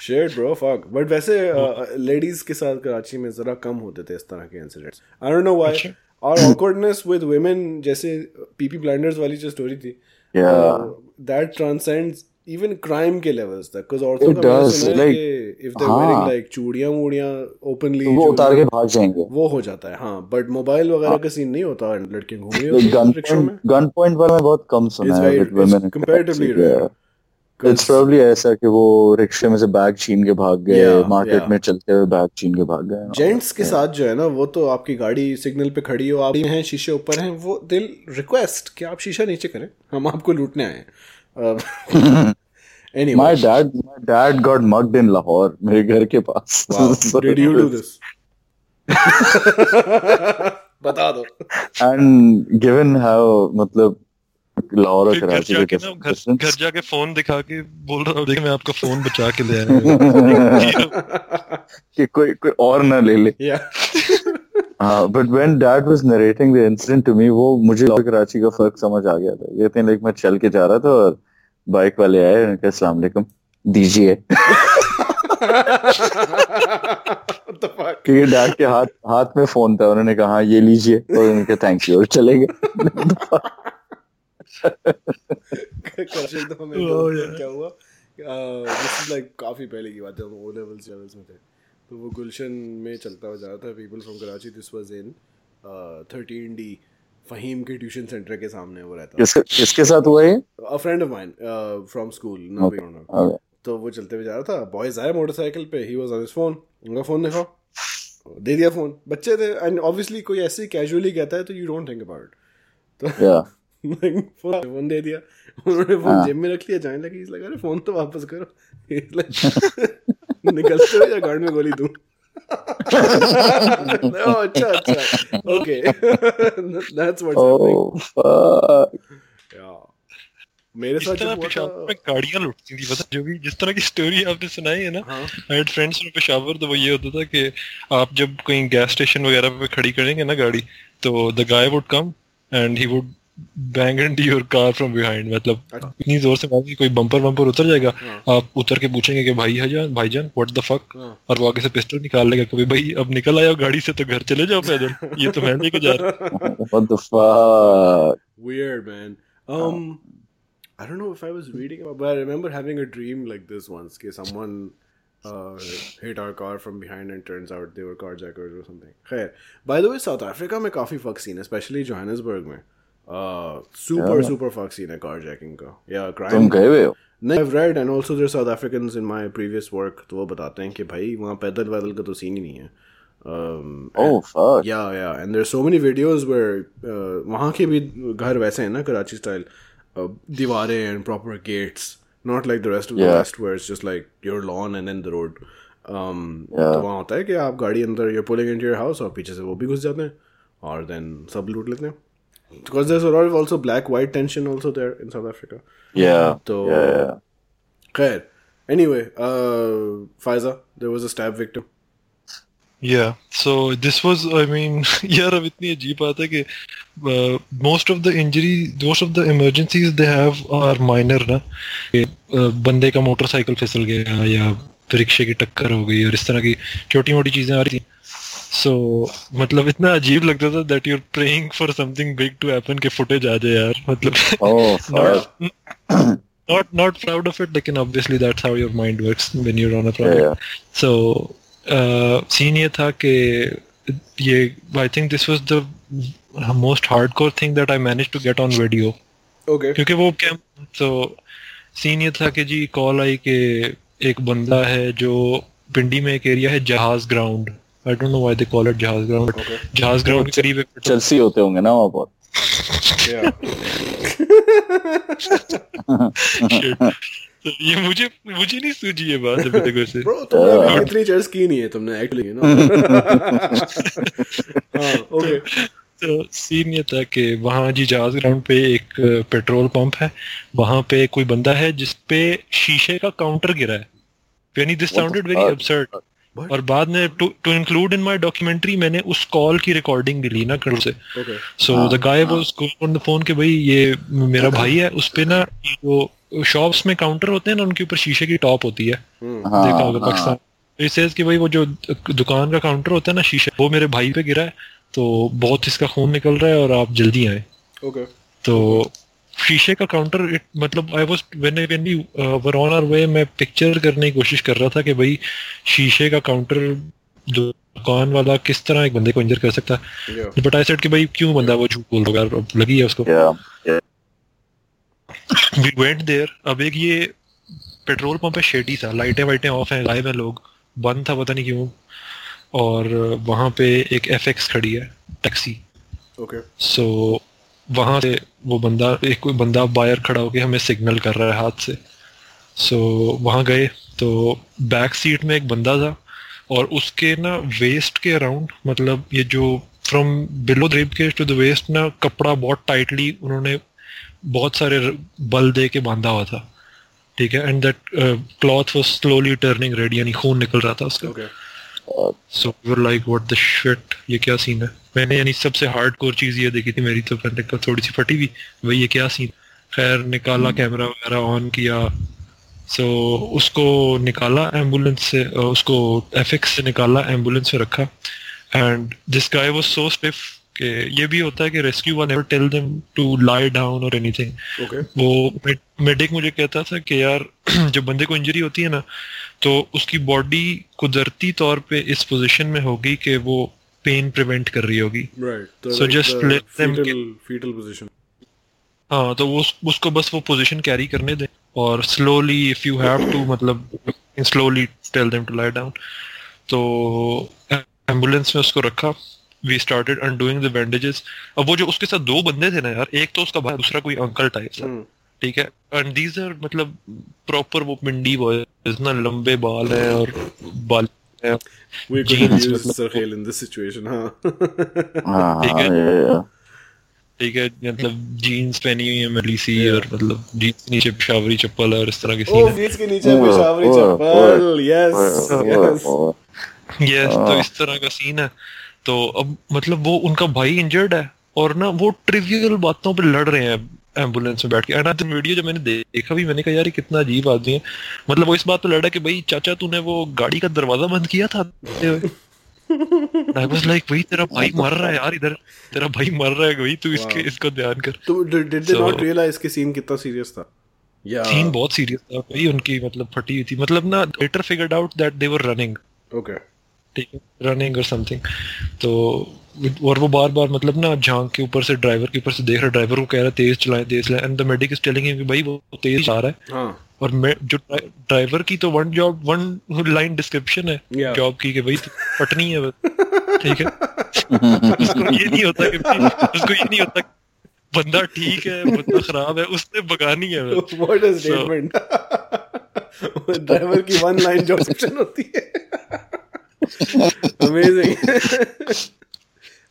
शेट ब्रो फक बट वैसे लेडीज़ के साथ कराची में जरा कम होते थे इस तरह के incidents I don't know why और ऑकवर्डनेस विद वुमेन जैसे पीपी ब्लाइंडर्स वाली जो स्टोरी थी Yeah. That transcends even crime के लेवल्स तक बिकॉज़ औरतों It does, like, कि इफ़ हाँ। वेयरिंग लाइक चूड़ियाँ वूड़ियाँ ओपनली वो उतार के भाग जाएँगे वो हो जाता है हाँ बट मोबाइल वगैरह का सीन नहीं होता लड़कियाँ घूम रही हैं में गन पॉइंट पर मैं बहुत कम सुना है with women comparatively rare. It's probably ऐसा कि वो रिक्शे में से बैग छीन के भाग गए Yeah, मार्केट yeah. में चलते हुए बैग छीन के भाग गए जेंट्स के साथ जो है ना वो तो आपकी गाड़ी सिग्नल पे खड़ी हो आप हैं शीशे ऊपर हैं वो दिल रिक्वेस्ट कि आप शीशा नीचे करें हम आपको लूटने आए हैं Anyway, My dad, my dad got mugged in Lahore, मेरे घर के पास. wow. So did you do this? बता दो. And given how मतलब लाहौर और कराची का जाके घर घर जाके फ़ोन दिखा के बोल रहा हूँ मैं आपका फ़ोन बचा के ले आया हूँ कि कोई कोई और ना ले ले हाँ but when dad was narrating the incident to me वो मुझे लाहौर कराची का फ़र्क समझ आ गया था ये थे लाइक मैं चल के जा रहा था और बाइक वाले आए उन्होंने कहा अस्सलाम वालेकुम दीजिए? क्योंकि डैड के हाथ हाथ में फ़ोन था उन्होंने कहा हाँ ये लीजिए। और उन्होंने कहा थैंक यू और चले गए। हमें Oh, दो- yeah. क्या हुआ? दिस लाइक काफ़ी पहले की बात है हम ओ लेवल्स लेवल्स में थे। तो वो गुलशन में चलता हुआ जा रहा था people from Karachi this was in 13 D Faheem के ट्यूशन सेंटर के सामने वो रहता किसके किसके साथ हुआ ये? A friend of mine from school ना. तो वो चलते हुए जा रहा था। बॉयज़ आए मोटरसाइकिल पे he was on his phone उनका फ़ोन दिखाओ दे दिया फ़ोन बच्चे थे एंड ऑब्वियसली कोई ऐसे कैजुअली कहता है तो यू डोंट थिंक अबाउट तो फ़ोन फ़ोन दे दिया। उन्होंने फ़ोन हाँ। जेब में रख लिया जाने लगी। लगा अरे फ़ोन तो वापस करो। निकलते हो या गार्ड में गोली दूँ। ओह अच्छा अच्छा okay that's what's oh fuck या मेरे इस साथ तरह जो हुआ पेशावर में था गाड़ियाँ लुटती थी पता जो भी जिस तरह की स्टोरी आपने सुनाई है ना हाँ। I had friends in Peshawar तो वो ये होता था कि आप जब कहीं गैस स्टेशन वगैरह पे खड़ी करेंगे ना गाड़ी तो the guy would come and he would bang into your car from behind मतलब अच्छा। इतनी ज़ोर से मारेंगे कोई बम्पर वम्पर उतर जाएगा हाँ। आप उतर के पूछेंगे कि भाई हजान भाईजान व्हाट द फक हाँ। और वो आगे से पिस्टल निकाल लेगा कभी भाई अब निकल आया गाड़ी से तो घर चले जाओ पैदल ये तो मैं लेके जा रहा what the fuck Weird, man. Um, I don't know if I was reading about, but I remember having a dream like this once. That someone uh, hit our car from behind, and turns out they were carjackers or something. Khair. By the way, South Africa में काफ़ी fuck scene especially Johannesburg में. Super super फॉक्सीन है carjacking का या crime तुम गए हुए हो? नहीं I read and also there South Africans in my previous work तो वो बताते हैं कि भाई वहाँ पैदल वैदल का तो सीन ही नहीं है। या या and there so many videos where वहाँ के भी घर वैसे हैं ना कराची स्टाइल uh, दीवारें and proper gates not like the rest of the West where it's just like your lawn and then the road um yeah. तो वहाँ होता है कि आप गाड़ी अंदर you pulling into your house और पीछे से वो भी घुस जाते हैं और देन सब लूट लेते हैं। because there's a lot of also black white tension also there in South Africa या तो या खैर anyway uh, Faiza there was a stab victim Yeah, so this was, I mean, यार अब इतनी अजीब बात है कि uh, most of the injury, most of the emergencies they have are minor ना कि uh, बंदे का मोटरसाइकिल फिसल गया या रिक्शे की टक्कर हो गई और इस तरह की छोटी मोटी चीजें आ रही थी सो मतलब इतना अजीब लगता था that you are praying for something big to happen के फुटेज आ जाए यार मतलब not not proud of it लेकिन obviously that's how your mind works when you are on a project so scene ये था कि ये I think this was the most hardcore thing that I manage to get on video okay क्योंकि वो cam सो scene ये था कि जी call आई के एक बंदा है जो पिंडी में एक एरिया है Jahaz ground I don't know why they call it Jahaz ground Okay. Jahaz ground के करीब एक चेल्सी होते होंगे ना वहाँ Shit. तो ये मुझे मुझे नहीं सूझी ये बात अभी तक वैसे। Bro, तुमने इतनी चेयर्स की नहीं है तुमने एक्चुअली नो हाँ ओके तो सीन ये था कि वहाँ जी जहाज़ ग्राउंड पे एक पेट्रोल पंप है। वहाँ पे कोई बंदा है जिस पे शीशे का काउंटर गिरा है। यानी this sounded very fuck? What? और बाद में to to include in my documentary मैंने उस कॉल की रिकॉर्डिंग भी ली ना कल से। So the guy was on the phone कि भाई ये मेरा okay. भाई है उस पे ना जो शॉप्स में काउंटर होते हैं ना उनके ऊपर शीशे की टॉप होती है। हाँ देखा होगा हाँ। पाकिस्तान। इट सेज कि भाई वो जो दुकान का काउंटर होता है ना शीशे वो मेरे भाई पे गिरा है। तो बहुत इसका खून निकल रहा है और आप जल्दी आए। ओके तो शीशे का काउंटर इट मतलब I was when when we were on our way मैं पिक्चर करने की कोशिश कर रहा था कि भाई शीशे का काउंटर दुकान वाला किस तरह एक बंदे को इंजर कर सकता? है बट आई सेड कि भाई क्यों बंदा वो झूठ बोल रहा है? लगी है उसको। वी वेंट देयर अब एक ये पेट्रोल पंप है शेडी सा। लाइटें वाइटें ऑफ़ हैं गायब हैं लोग। बंद था पता नहीं क्यों। और वहाँ पे एक एफ़ खड़ी है टैक्सी ओके सो वहाँ से वो बंदा एक कोई बंदा बायर खड़ा होके हमें सिग्नल कर रहा है हाथ से। सो so, वहाँ गए तो बैक सीट में एक बंदा था और उसके ना वेस्ट के अराउंड मतलब ये जो फ्रॉम बिलो रिब के टू द वेस्ट ना कपड़ा बहुत टाइटली उन्होंने बहुत सारे बल दे के बांधा हुआ था। ठीक है? And that cloth was slowly turning red यानी खून निकल रहा था उसका. So we like what the shit ये क्या सीन है? मैंने यानी सबसे हार्ड कोर चीज़ ये देखी थी मेरी तो मैंने कहा थोड़ी सी फटी हुई भाई ये क्या सीन खैर निकाला कैमरा वगैरह ऑन किया। सो so, उसको निकाला एंबुलेंस से उसको एफिक्स से निकाला एंबुलेंस में रखा। And this guy was so stiff कि ये भी होता है कि rescue one never tell them to lie down और एनीथिंग. वो मेडिक मुझे कहता था कि यार जब बंदे को इंजरी होती है ना तो उसकी बॉडी कुदरती तौर पे इस पोजीशन में होगी कि वो पेन प्रिवेंट कर रही होगी। The let them fetal, fetal position. हाँ तो वो उस- उसको बस वो पोजीशन कैरी करने दे और slowly if you have to मतलब slowly tell them to lie down तो एंबुलेंस में उसको रखा। We started undoing the bandages अब वो जो उसके साथ दो बंदे थे ना यार एक तो उसका भाई दूसरा कोई अंकल टाइप था। Hmm. ठीक है? एंड दीज आर मतलब प्रॉपर वो पिंडी बॉयज़ ना लंबे बाल हैं और बाल हैं We could Jeans, use मतलब- Sarkhail in this situation, huh? हाँ ये- ठीक है मतलब जीन्स पहनी हुई है मली सी और मतलब जीन्स नीचे पेशावरी चप्पल और इस तरह की oh, सीन है jeans के नीचे पेशावरी चप्पल. Yes, oh, yes. Oh, oh. Yes तो। इस तरह का सीन है तो अब मतलब वो उनका भाई इंजर्ड है और ना वो ट्रिवियल बातों पे लड़ रहे हैं एंबुलेंस में बैठ के। एंड वीडियो जब मैंने देखा भी मैंने कहा यार ये कितना अजीब आदमी है। मतलब वो इस बात पे लड़ा कि भाई चाचा तूने वो गाड़ी का दरवाज़ा बंद किया था? आई भाई तेरा भाई मर रहा है यार इधर तेरा भाई मर रहा है भाई तू इसके इसको ध्यान कर। तो did, did they So- कि scene कितना serious था? सीन बहुत सीरियस था भाई उनकी मतलब फटी हुई थी। मतलब ना later figured out that they were running. ठीक रनिंग और समथिंग तो और वो बार बार मतलब ना झाँक के ऊपर से ड्राइवर के ऊपर से देख रहा ड्राइवर को कह रहा है तेज चलाएँ तेज चलाएँ। And the medic is telling him कि भाई वो तेज जा रहा है। हाँ. और मैं जो ड्राइवर की तो one job one line description है Yeah. जॉब की कि भाई तू फटनी है ठीक है? उसको ये नहीं होता कि उसको ये नहीं होता बंदा ठीक है बंदा खराब है उसने बगानी है What a statement. ड्राइवर की वन लाइन जॉब सेक्शन होती है। अमेजिंग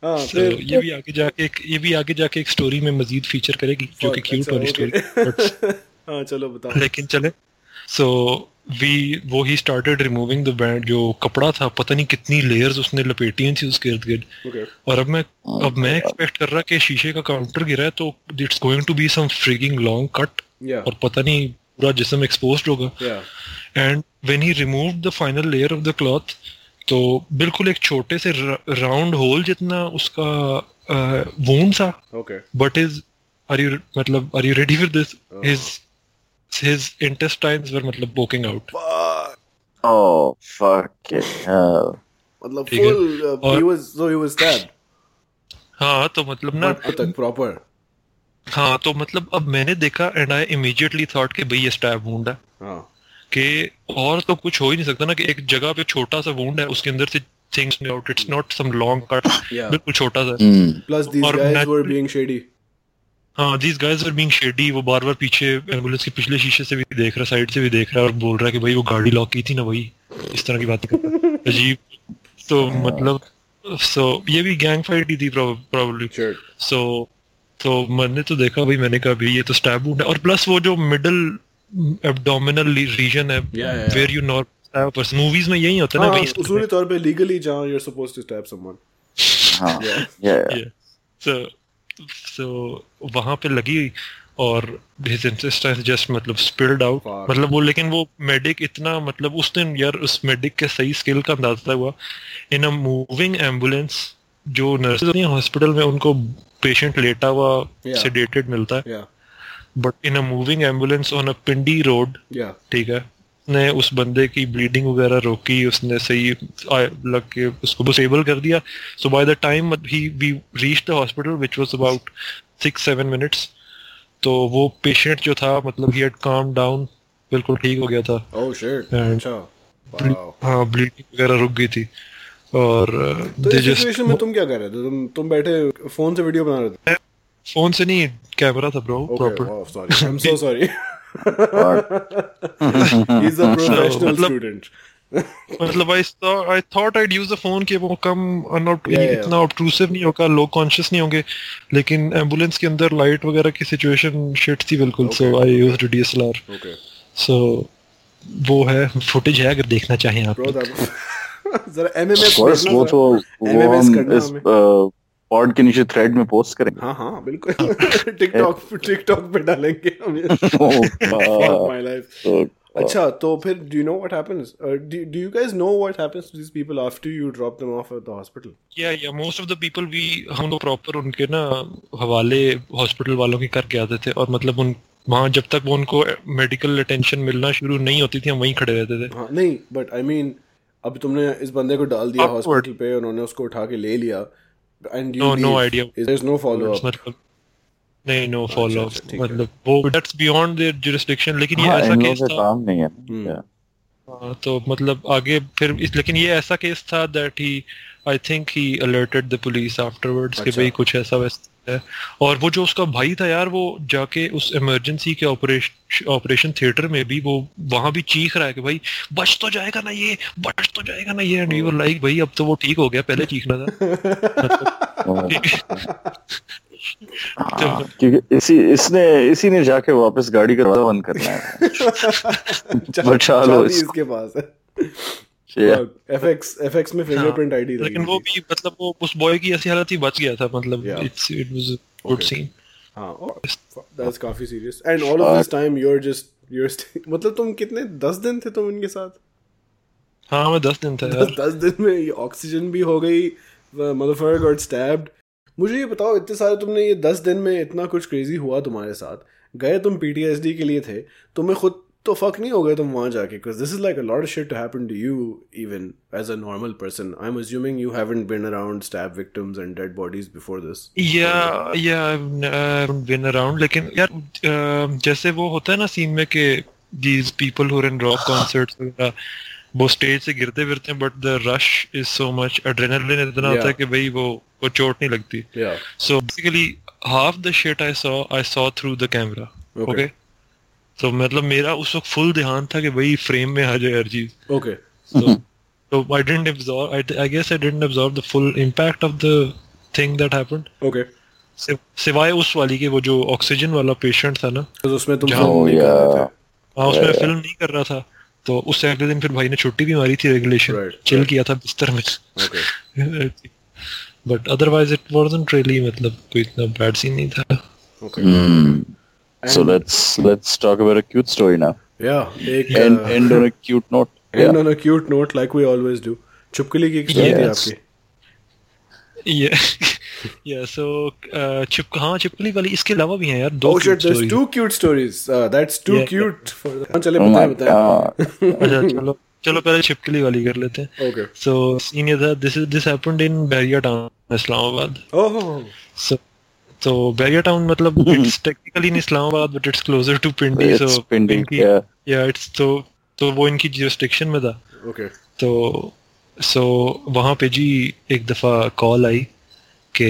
हाँ तो ये भी आगे जाके एक ये भी आगे जाके एक स्टोरी में मजीद फीचर करेगी जो कि क्यूट अच्छा, वाली स्टोरी हाँ चलो बताओ। लेकिन चले। सो वी वो ही स्टार्टेड रिमूविंग द बैंड जो कपड़ा था पता नहीं कितनी लेयर्स उसने लपेटी थी उसके इर्द गिर्द। और अब मैं अब मैं एक्सपेक्ट कर रहा कि शीशे का काउंटर गिरा है तो it's going to be some freaking long cut और पता नहीं पूरा जिसम एक्सपोज होगा। And when he remove the final layer of the cloth तो बिल्कुल एक छोटे से राउंड होल जितना उसका वोन था। बट इज़ आर यू मतलब are you ready for this his his intestines were मतलब बोकिंग आउट ओह फक मतलब he. Was so he was that हाँ तो मतलब ना तक प्रॉपर हाँ तो मतलब अब मैंने देखा एंड आई इमीडिएटली थॉट के भाई ये स्टैब वुंड है। हाँ। कि और तो कुछ हो ही नहीं सकता ना कि एक जगह पे छोटा सा वुंड है उसके अंदर से things out it's not some long cut बिल्कुल छोटा सा these और guys were natural- being हाँ these guys are being shady वो बार बार पीछे एंबुलेंस के पिछले शीशे से भी देख रहा साइड से भी देख रहा है और बोल रहा है कि भाई वो गाड़ी लॉक की थी ना वही। इस तरह की बातें कर रहा है। अजीब। तो मतलब सो ये भी गैंग फाइट ही थी प्रोबेबली sure. सो तो मैंने तो देखा भाई मैंने कहा भाई ये तो स्टैब वुंड है। और प्लस वो जो मिडल एब्डोमिनल रीजन है. Where you not stab movies में यही होता है हाँ ना भाई उसूली तौर पे legally जहाँ you're supposed to stab someone Huh. Yeah. Yeah. सो सो वहाँ पे लगी और his intestines just मतलब spilled out Fuck. मतलब वो लेकिन वो मेडिक इतना मतलब उस दिन यार उस मेडिक के सही स्किल का अंदाज़ा हुआ इन अ मूविंग एंबुलेंस जो नर्सेज होती हैं हॉस्पिटल में उनको पेशेंट लेटा हुआ Yeah. सेडेटेड मिलता है yeah but in a moving ambulance on a Pindi road ठीक है उसने उस बंदे की ब्लीडिंग वगैरह रोकी उसने सही लग के उसको स्टेबल कर दिया। So by the time he we reach the hospital which was about six seven minutes तो वो पेशेंट जो था मतलब ही हैड काम डाउन बिल्कुल ठीक हो गया था। Oh shit. And- अच्छा। हाँ ब्लीडिंग वगैरह रुक गई थी। और तो इस सिचुएशन में तुम क्या कर रहे थे? तुम तुम बैठे फ़ोन से वीडियो बना रहे थे? फ़ोन से नहीं कैमरा था bro okay proper sorry I'm so sorry He's a professional मतलब- student. मतलब I I thought I'd use the phone कि वो कम. इतना ऑब्ट्रूसिव नहीं होगा लोग कॉन्शियस नहीं होंगे लेकिन एंबुलेंस के अंदर लाइट वगैरह की सिचुएशन शिट थी बिल्कुल सो आई यूज्ड डीएसएलआर. सो वो है फुटेज है अगर देखना चाहें आप जरा देखना वो तो वो हम करना इस हमें। पॉड के नीचे थ्रेड में पोस्ट करेंगे। हाँ हाँ बिल्कुल। टिकटॉक टिकटॉक पे डालेंगे हम ये Oh, अच्छा तो फिर know what happens? Uh, do, do you guys know what happens to these people after you drop them off at the hospital? या या most of the people we हम लोग प्रॉपर उनके ना हवाले हॉस्पिटल वालों के करके आते थे और मतलब उन वहाँ जब तक वो उनको मेडिकल अटेंशन मिलना शुरू नहीं होती थी हम वहीं खड़े रहते थे। हाँ नहीं बट आई मीन अब तुमने इस बंदे को डाल दिया हॉस्पिटल पे उन्होंने उसको उठा के ले लिया। एंड No, no idea. There is no follow up मतलब नहीं नो फॉलो अच्छा, मतलब वो दैट्स बियॉन्ड देयर जुरिसडिक्शन लेकिन ये हाँ, ऐसा केस था काम नहीं है हम्म। हाँ, तो मतलब आगे फिर इस लेकिन ये ऐसा केस था that he I think he alerted the police afterwards कि अच्छा। भाई कुछ ऐसा वैसा है। और वो जो उसका भाई था यार वो जाके उस इमरजेंसी के ऑपरेशन ऑपरेशन थिएटर में भी वो वहाँ भी चीख रहा है कि भाई बच तो जाएगा ना ये बच तो जाएगा ना ये। एंड वी लाइक भाई अब तो वो ठीक हो गया पहले चीखना था। हाँ, क्योंकि इसी इसने इसी ने जाके वापस गाड़ी का दरवाज़ा बंद करना है। बचा लो इसके। पास। है. एफएक्स एफएक्स में फिंगरप्रिंट आईडी लेकिन वो भी मतलब वो उस बॉय की ऐसी हालत ही बच गया था मतलब it's it was good scene हाँ दैट्स काफ़ी serious and all of this time you are just you are मतलब तुम कितने 10 दिन थे तुम इनके साथ? हाँ मैं दस दिन था यार। दस दिन में ये ऑक्सीजन भी हो गई मदरफर गॉट स्टैब्ड मुझे ये बताओ इतने सारे तुमने ये दस दिन में इतना कुछ क्रेजी हुआ तुम्हारे साथ? गए तुम पीटीएसडी के लिए थे तुम्हें खुद तो फक नहीं हो गए तुम वहाँ जाके because this is like a lot of shit to happen to you even as a normal person I am assuming you haven't been around stab victims and dead bodies before this या या been around लेकिन यार जैसे वो होता है ना scene में कि these people who in rock concerts वगैरह वो स्टेज से गिरते फिरते हैं but the rush is so much adrenaline इतना होता है कि भाई वो वो चोट नहीं लगती। So basically half the shit I saw I saw through the camera Okay. Okay तो मतलब मेरा उस वक्त फुल ध्यान था कि भाई फ्रेम में आ जाए हर चीज़। Okay I didn't absorb I, I guess I didn't absorb the full impact of the thing that happened. Okay सिवाय उस वाली के वो जो ऑक्सीजन वाला पेशेंट था ना तो उसमें तुम जहाँ- film नहीं कर रहे थे। हाँ उसमें फ़िल्म नहीं कर रहा था। तो उससे अगले दिन फिर भाई ने छुट्टी भी मारी थी रेगुलेशन Right, चिल right. किया था बिस्तर में। Okay but otherwise it wasn't really मतलब कोई इतना बैड सीन नहीं था। Okay Hmm. So let's let's talk about a cute story now. या एक End uh, end on a cute note. end Yeah. on a cute note like we always do चुपकली की एक story थी Yes. आपकी yeah yeah so uh, चिप हाँ चिपकली वाली इसके अलावा भी हैं यार दो Oh shit, cute there's stories. two cute stories. Uh, that's too Yeah. cute for the... हाँ, चले Oh my बताएँ बताएँ. god. अच्छा चलो चलो पहले छिपकली वाली कर लेते हैं Okay. So scene ये था this is this happened in Bahria town, Islamabad. Oh. So so Bahria town मतलब it's technically in Islamabad but it's closer to Pindi. It's so Pindi, इनकी- yeah. yeah it's तो तो वो इनकी jurisdiction में था. Okay. तो so वहाँ पे जी एक दफ़ा कॉल आई कि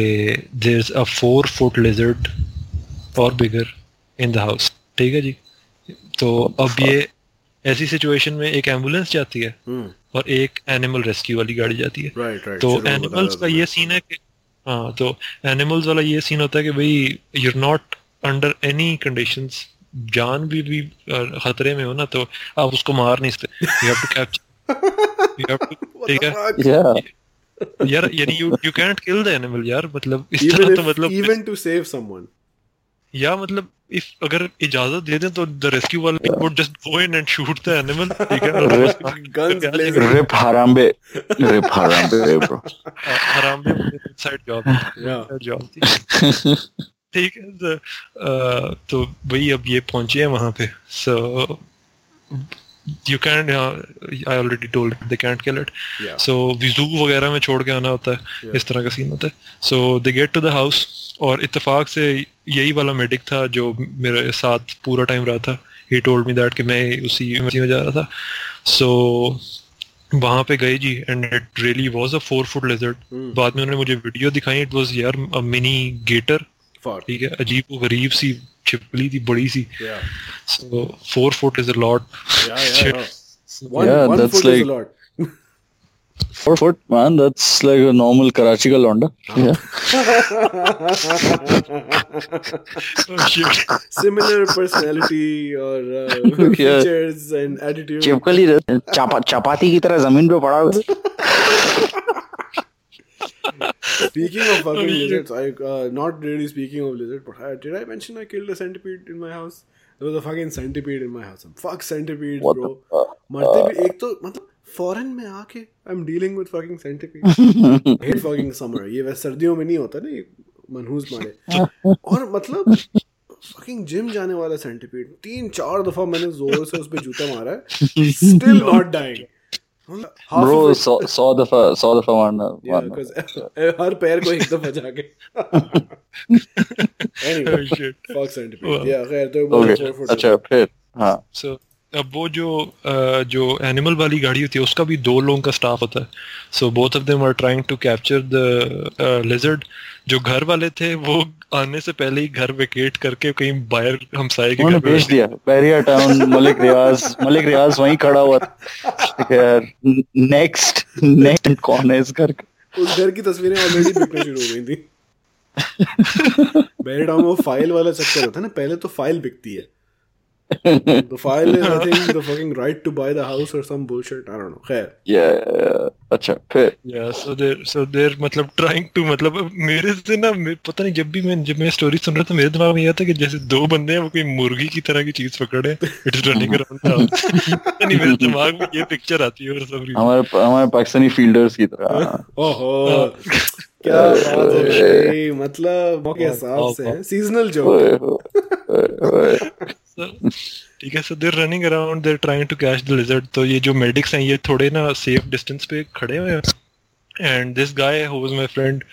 there's a four foot lizard or bigger in the house. ठीक है जी. तो अब ये ऐसी सिचुएशन में एक एंबुलेंस जाती है Hmm. और एक एनिमल रेस्क्यू वाली गाड़ी जाती है Right, right. तो एनिमल्स का ये सीन है कि हाँ तो एनिमल्स वाला ये सीन होता है कि भाई you're not under any condition जान भी भी खतरे में हो ना तो आप उसको मार नहीं सकते। You have to capture you have to ठीक है? Fuck. यार यानी you you can't kill the animal यार। मतलब इस तरह तो मतलब इवन टू सेव someone. या मतलब इफ़ अगर इजाज़त दे दें तो द रेस्क्यू वाले would just go in and shoot the animal ठीक है. Guns blazing. Rip Harambe. Rip Harambe, bro. Side job Yeah. Job थी ठीक है तो, अ, तो भाई अब ये पहुँचे हैं वहाँ पे so you can I already told they can't kill it Yeah. So Viju वगैरह में छोड़ के आना होता है Yeah. इस तरह का सीन होता है so they get to the house और इतफाक से यही वाला मेडिक था जो मेरे साथ पूरा टाइम रहा था। ही टोल्ड मी दैट कि मैं उसी इमरजेंसी में जा रहा था। सो so, वहाँ पे गए जी and it really was a four foot lizard. बाद में उन्होंने मुझे वीडियो दिखाई इट वाज यार अ मिनी गेटर ठीक है अजीब व गरीब सी छिपली थी बड़ी सी। So four foot is a lot Yeah, yeah, yeah. One, Yeah, one that's like-. Four foot, man. That's like a normal Karachi ka londa. Yeah. oh, Similar personality or uh, Yeah. features and attitude. चिपकली चपा चपाती की तरह ज़मीन पे पड़ा हुआ है। Speaking of fucking lizards, I uh, not really speaking of lizard, but I, did I mention I killed a centipede in my house? There was a fucking centipede in my house. Fuck centipedes, What bro. मरते भी एक तो मतलब foreign में आके I am dealing with fucking centipede hate fucking summer ये वैसे सर्दियों में नहीं होता ना ये मनहूस मारे। और मतलब फकिंग जिम जाने वाला सेंटिपीड तीन चार दफ़ा मैंने ज़ोर से उस पे जूता मारा है। स्टिल नॉट डाइंग Bro, सौ सौ दफ़ा सौ दफ़ा मारना मारना। हर पैर को एक दफ़ा जाके। Anyway shit. fuck centipede Wow. yeah खैर तो अच्छा फिर हाँ। सो अब वो जो जो एनिमल वाली गाड़ी होती है उसका भी दो लोगों का स्टाफ होता है। So both of them are trying to capture the lizard जो घर वाले थे वो आने से पहले ही घर वेकेट करके कहीं बाहर हमसाए के घर भेज दिया। बैरिया टाउन मलिक रियाज मलिक रियाज वहीं खड़ा हुआ था। यार नेक्स्ट नेक्स्ट कौन है इस घर का? उस घर की तस्वीरें ऑलरेडी बिकना शुरू हो गई थी। मेरे टाउन वो फ़ाइल वाला चक्कर होता है ना पहले तो फ़ाइल बिकती है। the file is I think the fucking right to buy the house or some bullshit. I don't know. खैर या अच्छा फिर या सो देर सो देर मतलब ट्राइंग टू मतलब मेरे से ना पता नहीं जब भी मैं जब मैं स्टोरी सुन रहा था मेरे दिमाग में यह था कि जैसे दो बंदे हैं वो कोई मुर्गी की तरह की चीज़ पकड़े इट रनिंग अराउंड नहीं मेरे दिमाग में ये पिक्चर आती है और सब हमारे हमारे पाकिस्तानी फील्डर्स की तरह। ओहो क्या बात है मतलब मौके हिसाब से सीजनल जोक। ठीक है so they're running around they're trying to catch the lizard तो ये जो मेडिक्स हैं ये थोड़े ना सेफ़ डिस्टेंस पे खड़े हुए हैं। And this guy who was my friend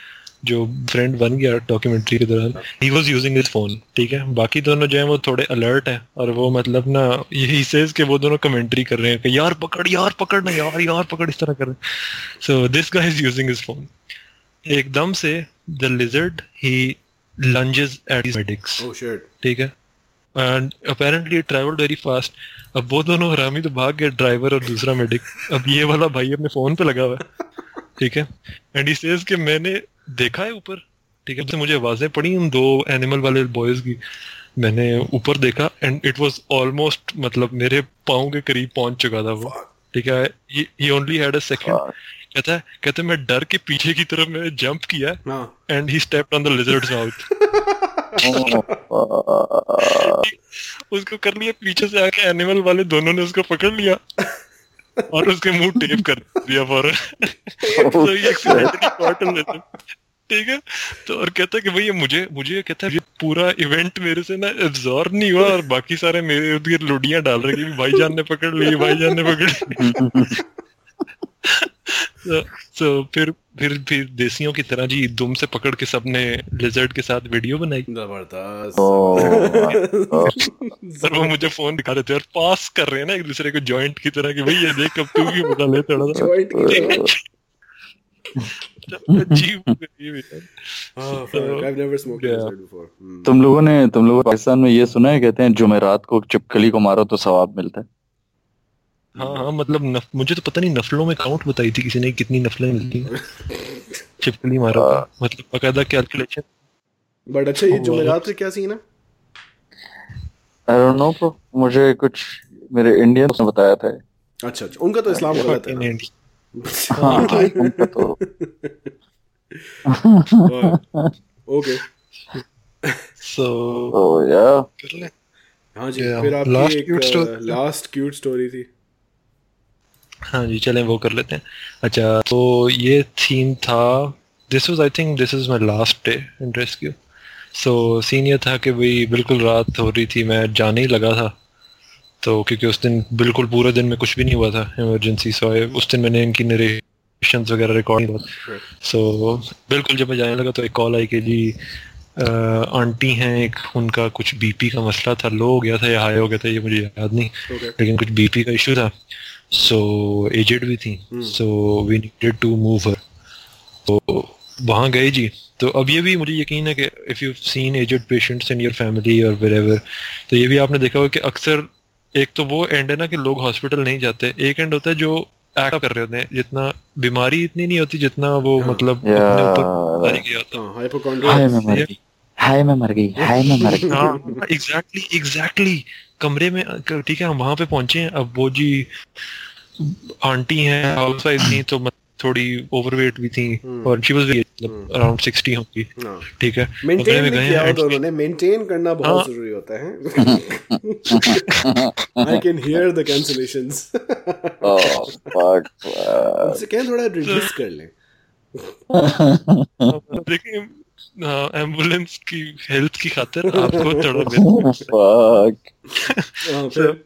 जो फ्रेंड बन गया डॉक्यूमेंट्री के दौरान ही वाज यूजिंग हिज फ़ोन ठीक है? बाकी दोनों जो हैं वो थोड़े अलर्ट हैं और वो मतलब ना यही सेज के वो दोनों कमेंट्री कर रहे हैं कि यार पकड़ यार पकड़ ना यार यार पकड़ इस तरह कर रहे हैं। So this guy is using his phone एकदम से the lizard he lunges at medics oh shit ठीक है? And apparently travelled very fast अब वो दोनों हरामी तो भाग गए ड्राइवर और दूसरा मेडिक अब ये वाला भाई अपने फ़ोन पे लगा हुआ है। ठीक है? एंड ही सेज कि मैंने देखा है ऊपर। ठीक है? तो मुझे आवाज़ें पड़ी उन दो एनिमल वाले बॉयज़ की मैंने ऊपर देखा एंड इट वाज ऑलमोस्ट मतलब मेरे पाँव के करीब पहुँच चुका था वो। ठीक है? He only had a second कहता है कहते मैं डर के पीछे की तरफ़ मैंने जंप किया and he stepped on the lizard's mouth उसको कर लिया पीछे से आके एनिमल वाले दोनों ने उसको पकड़ लिया और उसके मुँह टेप कर दिया फ़ौरन तो ये accidentally caught a lizard. ठीक है? तो और कहता है कि भाई मुझे मुझे कहता है पूरा इवेंट मेरे से ना एब्जॉर्ब नहीं हुआ और बाकी सारे मेरे गिर्द लुडियाँ डाल रहे कि भाईजान ने पकड़ ली भाईजान ने पकड़ ली। तो so, फिर फिर फिर देसियों की तरह जी दुम से पकड़ के सबने लिजर्ड के साथ वीडियो बनाई। ज़बरदस्त। और वो मुझे फ़ोन दिखा रहे थे और पास कर रहे हैं ना एक दूसरे को जॉइंट की तरह कि भाई ये देख अब तू भी मज़ा ले थोड़ा सा. तुम लोगों ने तुम लोगों पाकिस्तान में ये सुना है कहते हैं जुमेरात को चिपकली को मारो तो सवाब मिलता है। हाँ हाँ मतलब नफ, मुझे तो पता नहीं नफलों में काउंट बताई थी किसी ने कितनी नफलें मिलती हैं। छिपकली मारो तो। मतलब बकायदा कैलकुलेशन बट अच्छा ये जुमेरात का क्या सीन है? आई डोंट नो ब्रो मुझे कुछ मेरे इंडियंस ने बताया था। अच्छा अच्छा उनका तो इस्लाम गलत है ना हाँ उनका तो ओके सो ओ या कर ले। हाँ जी फिर आपकी एक लास्ट क्यूट स्टोरी थी। हाँ जी चलें वो कर लेते हैं। अच्छा तो ये थीम था this was I think this is my last day in rescue so scene ये था कि भाई बिल्कुल रात हो रही थी मैं जाने ही लगा था। तो क्योंकि उस दिन बिल्कुल पूरे दिन में कुछ भी नहीं हुआ था इमरजेंसी सो उस दिन मैंने इनकी नरेशंस वगैरह रिकॉर्ड हुआ सो बिल्कुल जब मैं जाने लगा तो एक कॉल आई कि जी आंटी हैं एक उनका कुछ बीपी का मसला था लो हो गया था या हाई हो गया था ये मुझे याद नहीं। ओके लेकिन कुछ बीपी का इशू था। सो एजेड भी थी. So we needed to move her तो वहाँ गए जी. तो अब ये भी मुझे यकीन है कि if you seen aged patients in your family और वेरेवर तो ये भी आपने देखा होगा कि अक्सर एक तो वो एंड है ना कि लोग हॉस्पिटल नहीं जाते. एक एंड होता है जो एक्ट कर रहे होते हैं. जितना बीमारी इतनी नहीं होती जितना वो मतलब किया होता. हाँ हाय hypochondria मैं मर गई. हाय मैं मर गई. हाय मैं मर गई. हाँ एग्जैक्टली एग्जैक्टली कमरे में ठीक है हम वहाँ पे पहुँचे हैं। अब वो जी आंटी हैं हाउस वाइफ थी तो थोड़ी ओवरवेट भी थी हम्म। और शी वाज मतलब अराउंड 60 होंगी ठीक है। कमरे मेंटेन में किया हैं होता उन्होंने। मेंटेन करना बहुत हाँ। ज़रूरी होता है। I can hear the cancellations fuck. uh, उनसे कहें थोड़ा रिड्यूस कर लें। देखिए एंबुलेंस की हेल्थ की खातिर आपको fuck. हाँ, फिर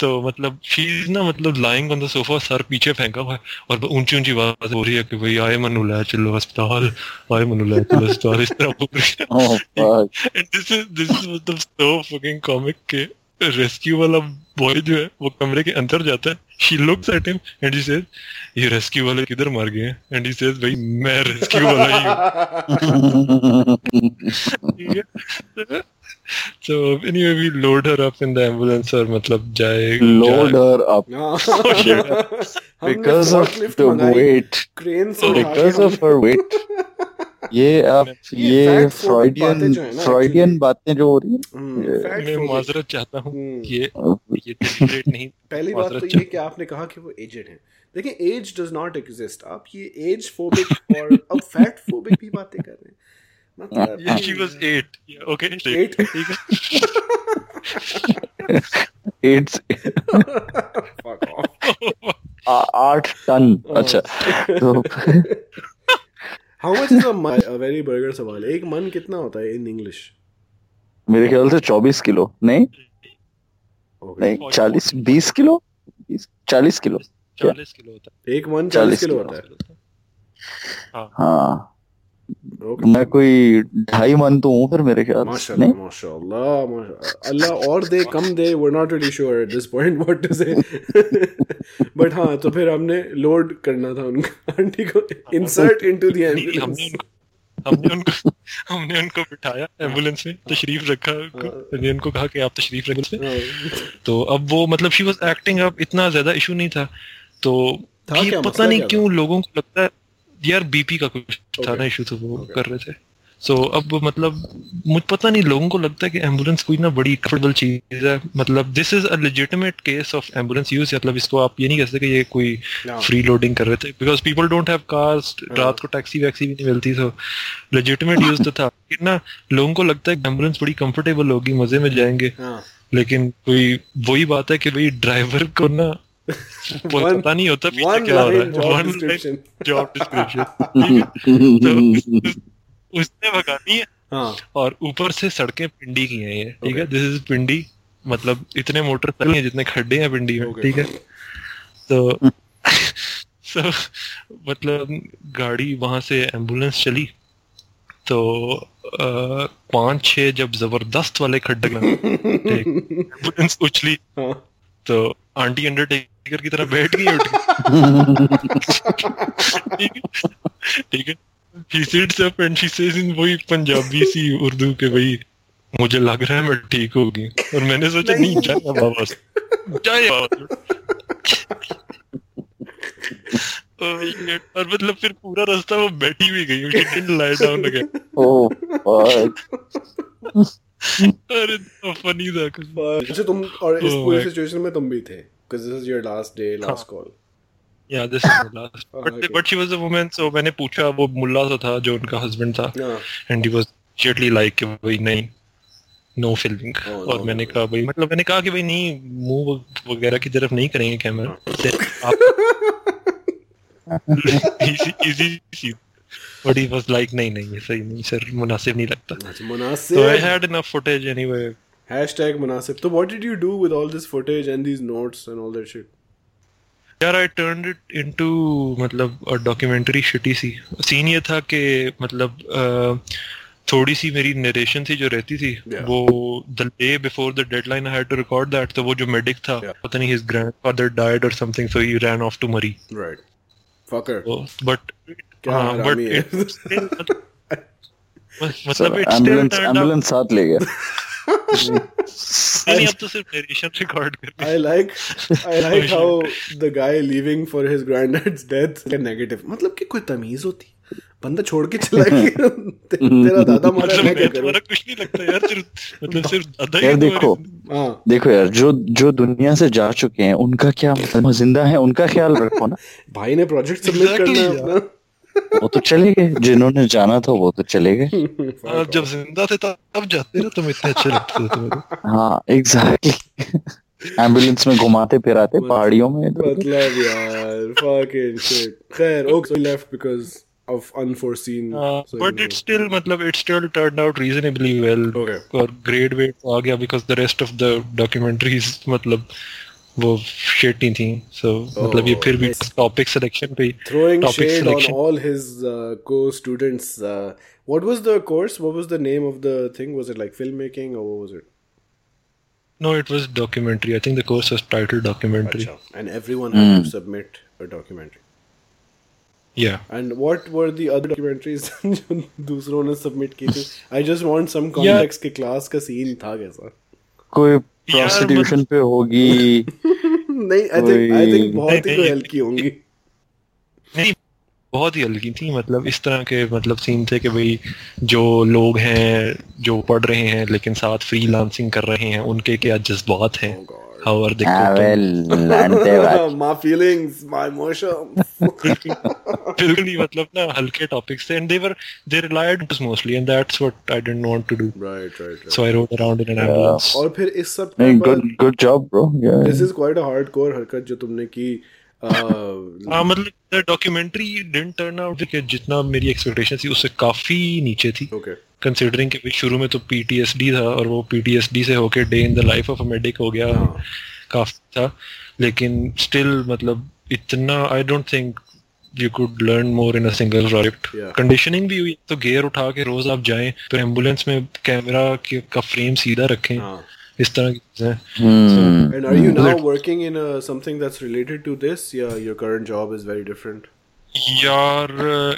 तो मतलब शी इज़ ना मतलब lying on the sofa sir पीछे फेंका हुआ है और ऊँची ऊँची आवाज़ हो रही है कि भाई आए मनु ले चलो अस्पताल आए मनु ले चलो अस्पताल इस तरह बोल रही है। Oh, this is this is मतलब सो फकिंग कॉमिक के रेस्क्यू वाला बॉय जो है वो कमरे के अंदर जाता है। She looks at him and he says ये रेस्क्यू वाले किधर मार गए हैं एंड ही सेज भाई मैं रेस्क्यू वाला ही हूँ ठीक है so anyway we load her up in the ambulance और मतलब जाए Load her up हाँ। हमने because of forklift the मंगाई, weight. crane से उठा के Because of her weight. ये आप ये फ्रॉइडियन है फ्रॉइडियन बातें जो हो रही हम्म, ये- fat मैं माजरत चाहता हूँ हम्म। ये ये नहीं पहली बात तो ये कि आपने कहा कि वो एजेड हैं। देखिए एज डज नॉट एग्जिस्ट आप ये एज फोबिक और अब फैट फोबिक भी बातें कर रहे हैं। मतलब she was eight. Yeah, okay. ठीक। है। Fuck off. आ- आठ टन। अच्छा तो How much is a very a very burger सवाल एक मन कितना होता है इन इंग्लिश मेरे ख्याल से चौबीस किलो। नहीं? नहीं चालीस बीस किलो? चालीस किलो। चालीस किलो होता है। एक मन 40 40 किलो किलो। होता है। हाँ। हाँ। Okay. मैं कोई ढाई मन तो हूँ फिर मेरे ख्याल से माशाल्लाह माशाल्लाह अल्लाह और दे कम दे we're not really sure at this point what to say. But हाँ तो फिर हमने लोड करना था उनको आंटी को इंसर्ट इनटू द हमने एंबुलेंस उनको हमने उनको हमने उनको बिठाया एंबुलेंस में तशरीफ़ रखा उनको मैंने उनको कहा कि आप तशरीफ़ रख उसमें। तो अब वो मतलब शी वाज एक्टिंग अब इतना ज़्यादा इशू नहीं था। तो था पता नहीं क्यों लोगों को लगता है यार बीपी का कुछ था ना इशू तो वो Okay. कर रहे थे। सो अब मतलब मुझे पता नहीं लोगों को लगता है कि एंबुलेंस कोई ना बड़ी कंफर्टेबल चीज़ है। मतलब this is a legitimate case of ambulance use मतलब इसको आप ये नहीं कह सकते कि ये कोई. फ्री लोडिंग कर रहे थे। Because people don't have cars रात को टैक्सी वैक्सी भी नहीं मिलती तो लेजिटिमेट यूज़ तो था। लेकिन ना लोगों को लगता है एंबुलेंस बड़ी कंफर्टेबल होगी मज़े में जाएँगे। हाँ लेकिन कोई वही बात है कि भाई ड्राइवर को ना पता नहीं होता पीछे क्या हो रहा है. जॉब डिस्क्रिप्शन तो उसने भगानी है हाँ और ऊपर से सड़कें पिंडी की हैं ये ठीक है? दिस इज़ पिंडी मतलब इतने मोटरसाइकिल हैं जितने खड्डे हैं पिंडी में ठीक है? तो so, मतलब गाड़ी वहाँ से एंबुलेंस चली तो पाँच छह जब ज़बरदस्त वाले खड्डे लगे एंबुलेंस उछली हाँ। तो आंटी अंडरटेकर की तरह बैठ गई उठ। ठीक है? ठीक है? He sits up and she says in वही पंजाबी सी उर्दू के भाई मुझे लग रहा है मैं ठीक होगी और मैंने सोचा नहीं। जाए बाबा जाए God. और मतलब फिर पूरा रास्ता वो बैठी भी गई she didn't lie down again Oh, fuck. अरे तो फनी था। कुछ अच्छा तुम और इस Oh पूरी सिचुएशन में तुम भी थे। Because this is your last day last call Yeah, this is the last. Oh, But okay. but she was a woman, so मैंने पूछा वो मुल्ला सा था जो उनका हस्बैंड था हाँ and he was immediately like कि भाई नहीं नो फिल्मिंग Oh, और मैंने. कहा भाई मतलब मैंने कहा कि भाई नहीं मुँह वगैरह की तरफ़ नहीं करेंगे कैमरा आप easy easy but he was like नहीं नहीं ये सही नहीं सर मुनासिब नहीं लगता अच्छा so I मुनासिब had enough footage anyway hashtag मुनासिब तो what did you do with all this footage and these notes and all that shit? यार आई टर्न इट इनटू मतलब डॉक्यूमेंट्री शिटी सी। सीन ये था कि मतलब थोड़ी सी मेरी नरेशन थी जो रहती थी Yeah. वो the day before the deadline I had to record that तो वो जो मेडिक था Yeah. पता नहीं हिज ग्रैंडफादर डाइड और something so he ran off to Murree right. Fucker. बट still मतलब it still एंबुलेंस एंबुलेंस साथ ले गया। नहीं अब तो सिर्फ़ नरेशन रिकॉर्ड करने I like I like how the guy leaving for his granddad's death is मतलब कि कोई तमीज होती? बंदा छोड़ के चला गया। ते- तेरा दादा मारा मतलब मैं तुम्हारा कुछ नहीं लगता यार सिर्फ़ मतलब सिर्फ़ दादा ही यार देखो हाँ। देखो यार जो जो दुनिया से जा चुके हैं उनका क्या मतलब? ज़िंदा है उनका ख्याल रखो ना। भाई ने प्रोजेक्ट सबमिट करना है अपना। वो तो चले गए जिन्होंने जाना था वो तो चले गए आप जब ज़िंदा थे तब जाते ना तुम इतने अच्छे लगते थे तुम्हें हाँ एग्जैक्टली एंबुलेंस में घुमाते फिराते पहाड़ियों में मतलब यार fucking shit खैर okay so he left because of unforeseen Uh, but it still मतलब it still turned out reasonably well Okay. और grade weight आ गया because the rest of the documentaries मतलब वो नहीं थी so मतलब ये फिर भी topic selection पे throwing topic shade selection on all his uh, co-students uh, what was the course what was the name of the thing was it like filmmaking or what was it no it was documentary I think the course was titled documentary Acha. and everyone had to submit a documentary yeah and what were the other documentaries जो दूसरों ने submit की थी I just want some context कि class का scene था कैसा कोई प्रोस्टिट्यूशन पे होगी नहीं आई थिंक आई थिंक बहुत ही कोई हल्की होंगी। नहीं बहुत ही हल्की थी मतलब इस तरह के मतलब सीन थे कि भाई जो लोग हैं जो पढ़ रहे हैं लेकिन साथ फ्रीलांसिंग कर रहे हैं उनके क्या जज्बात हैं? Oh हाँ वेल जानते हैं बात my feelings my emotions. बिल्कुल ही मतलब ना हल्के टॉपिक्स थे and they were they relied mostly and that's what I didn't want to do right right right. So I rode around in an ambulance और फिर इस सब good good job bro this is quite a hardcore हरकत जो तुमने की हाँ मतलब डॉक्यूमेंट्री डिडंट टर्न आउट कि जितना मेरी एक्सपेक्टेशन थी उससे काफ़ी नीचे थी। ओके कंसिडरिंग कि शुरू में तो पीटीएसडी था और वो पीटीएसडी से होके day in the life of a medic हो गया हाँ। काफ़ी था। लेकिन स्टिल मतलब इतना I don't think you could learn more in a single project Yeah. Conditioning भी हुई तो गियर उठा के रोज आप जाएँ तो एंबुलेंस में कैमरा का फ्रेम सीधा रखें। हाँ। इस तरह की चीज़ें hmm And are you now Let- working in uh, something that's related to this? Yeah, your current job is very different. यार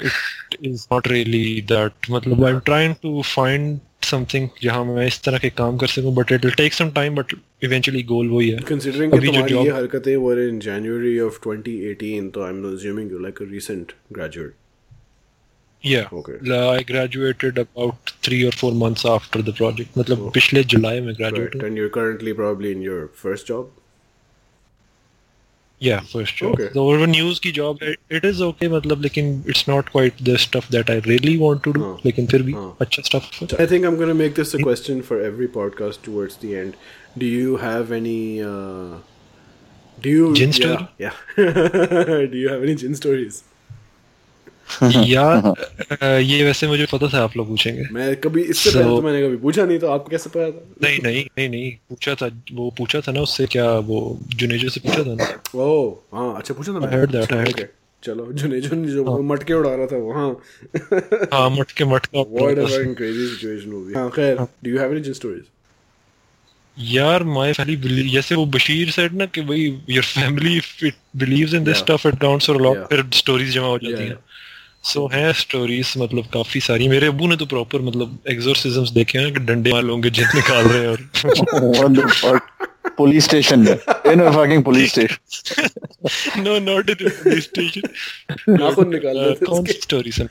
it is not really that मतलब I am trying to find something जहाँ मैं इस तरह के काम कर सकूँ but it will take some time but eventually goal वही है अभी जो तुम्हारी ये हरकतें were in January of 2018, so I'm assuming you're like a recent graduate. Yeah. Okay. I graduated about three or four months after the project. मतलब पिछले जुलाई में graduate Right. हुआ. And you're currently probably in your first job. Yeah, first job. Okay. तो वो news की job है. It is okay मतलब लेकिन it's not quite the stuff that I really want to do. हाँ. लेकिन फिर भी हाँ. अच्छा stuff है. I think I'm going to make this a question for every podcast towards the end. Do you have any. Uh, do you. Gin yeah, story? Yeah. do you have any gin stories? यार ये वैसे मुझे पता था आप लोग पूछेंगे. मैं कभी इससे So- पहले तो मैंने कभी पूछा नहीं तो आपको कैसे पता था? नहीं नहीं नहीं नहीं पूछा था वो पूछा था ना उससे क्या वो जुनेजो से पूछा था ना? ओह हाँ अच्छा पूछा था heard that, I चलो जुने जुन जो हाँ. मटके उड़ा रहा था वो हाँ। हाँ मटके मटका What a fucking crazy situation होगी हाँ खैर you have any gin stories? यार माय फैमिली बिलीव जैसे वो बशीर सेड ना कि भाई your family it believes in this stuff it counts for a lot फिर स्टोरीज जमा हो जाती हैं। सो so, हैं स्टोरीज मतलब काफ़ी सारी। मेरे अबू ने तो प्रॉपर मतलब एग्जोरसिजम्स देखे हैं कि डंडे मार लोगे जेल निकाल रहे हैं और पुलिस स्टेशन में। In a fucking police station no not in police station आप निकाल रहे थे उसकी। Story sir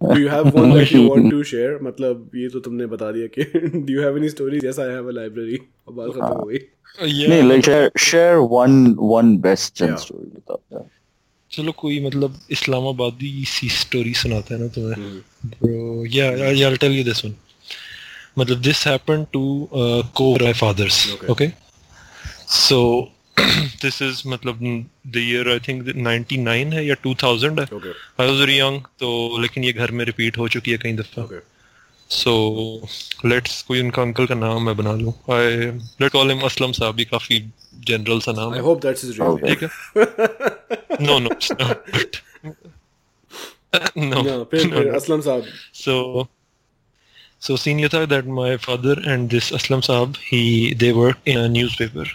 do you have one that you want to share मतलब ये तो तुमने बता दिया कि do you have any stories yes I have a library अब बात खत्म हो ah. गई। नहीं like share one one best story बताओ। चलो कोई मतलब इस्लामाबादी सी स्टोरी सुनाता है ना तुम्हें। ब्रो या I tell you this one मतलब दिस हैपन टू को my father's okay so this is मतलब द ईयर आई थिंक 99 है या 2000 है? आई वाज वेरी यंग तो लेकिन ये घर में रिपीट हो चुकी है कई दफ़ा। Okay okay. सो लेट्स कोई उनका अंकल का नाम मैं बना लूँ। I let call him Aslam Sahab ही काफ़ी जनरल सा नाम I hope that's is real ठीक है? नो नो नो असलम साहब सो सो सीन ये था that my father and this Aslam Sahab he they work in a newspaper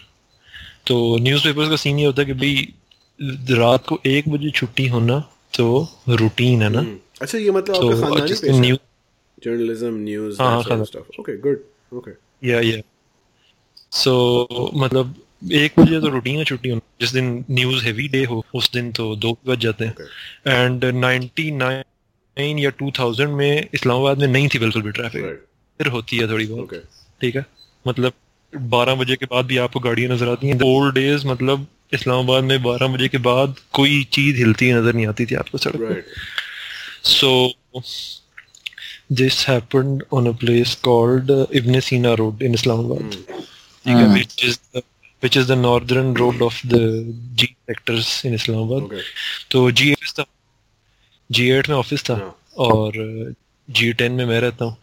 तो न्यूज़पेपर्स का सीन ये होता है कि भाई रात को एक बजे छुट्टी होना तो रूटीन है ना। हम्म। अच्छा ये मतलब आपका खानदानी पेशा है? जर्नलिज्म न्यूज़ हाँ, that sort of खानदानी। stuff. Okay, good. Okay. या या सो मतलब एक बजे तो रूटीन है छुट्टी होना जिस दिन न्यूज़ हैवी डे हो उस दिन तो दो बज जाते हैं एंड 99 या 2000 में इस्लामाबाद में नहीं थी बिल्कुल भी ट्रैफ़िक Right. फिर होती है थोड़ी बहुत Okay. ठीक है मतलब 12 बजे के बाद भी आपको गाड़ियाँ नज़र आती हैं ओल्ड डेज़ मतलब इस्लामाबाद में 12 बजे के बाद कोई चीज़ हिलती नज़र नहीं आती थी आपको सड़क Right. So this happened on a place called uh, Ibn Sina Road in Islamabad, ठीक है, which is the, which is the northern road of the G sectors in Islamabad. Okay. तो G ऑफ़िस था G8 में office था हाँ. और G10 में मैं रहता हूँ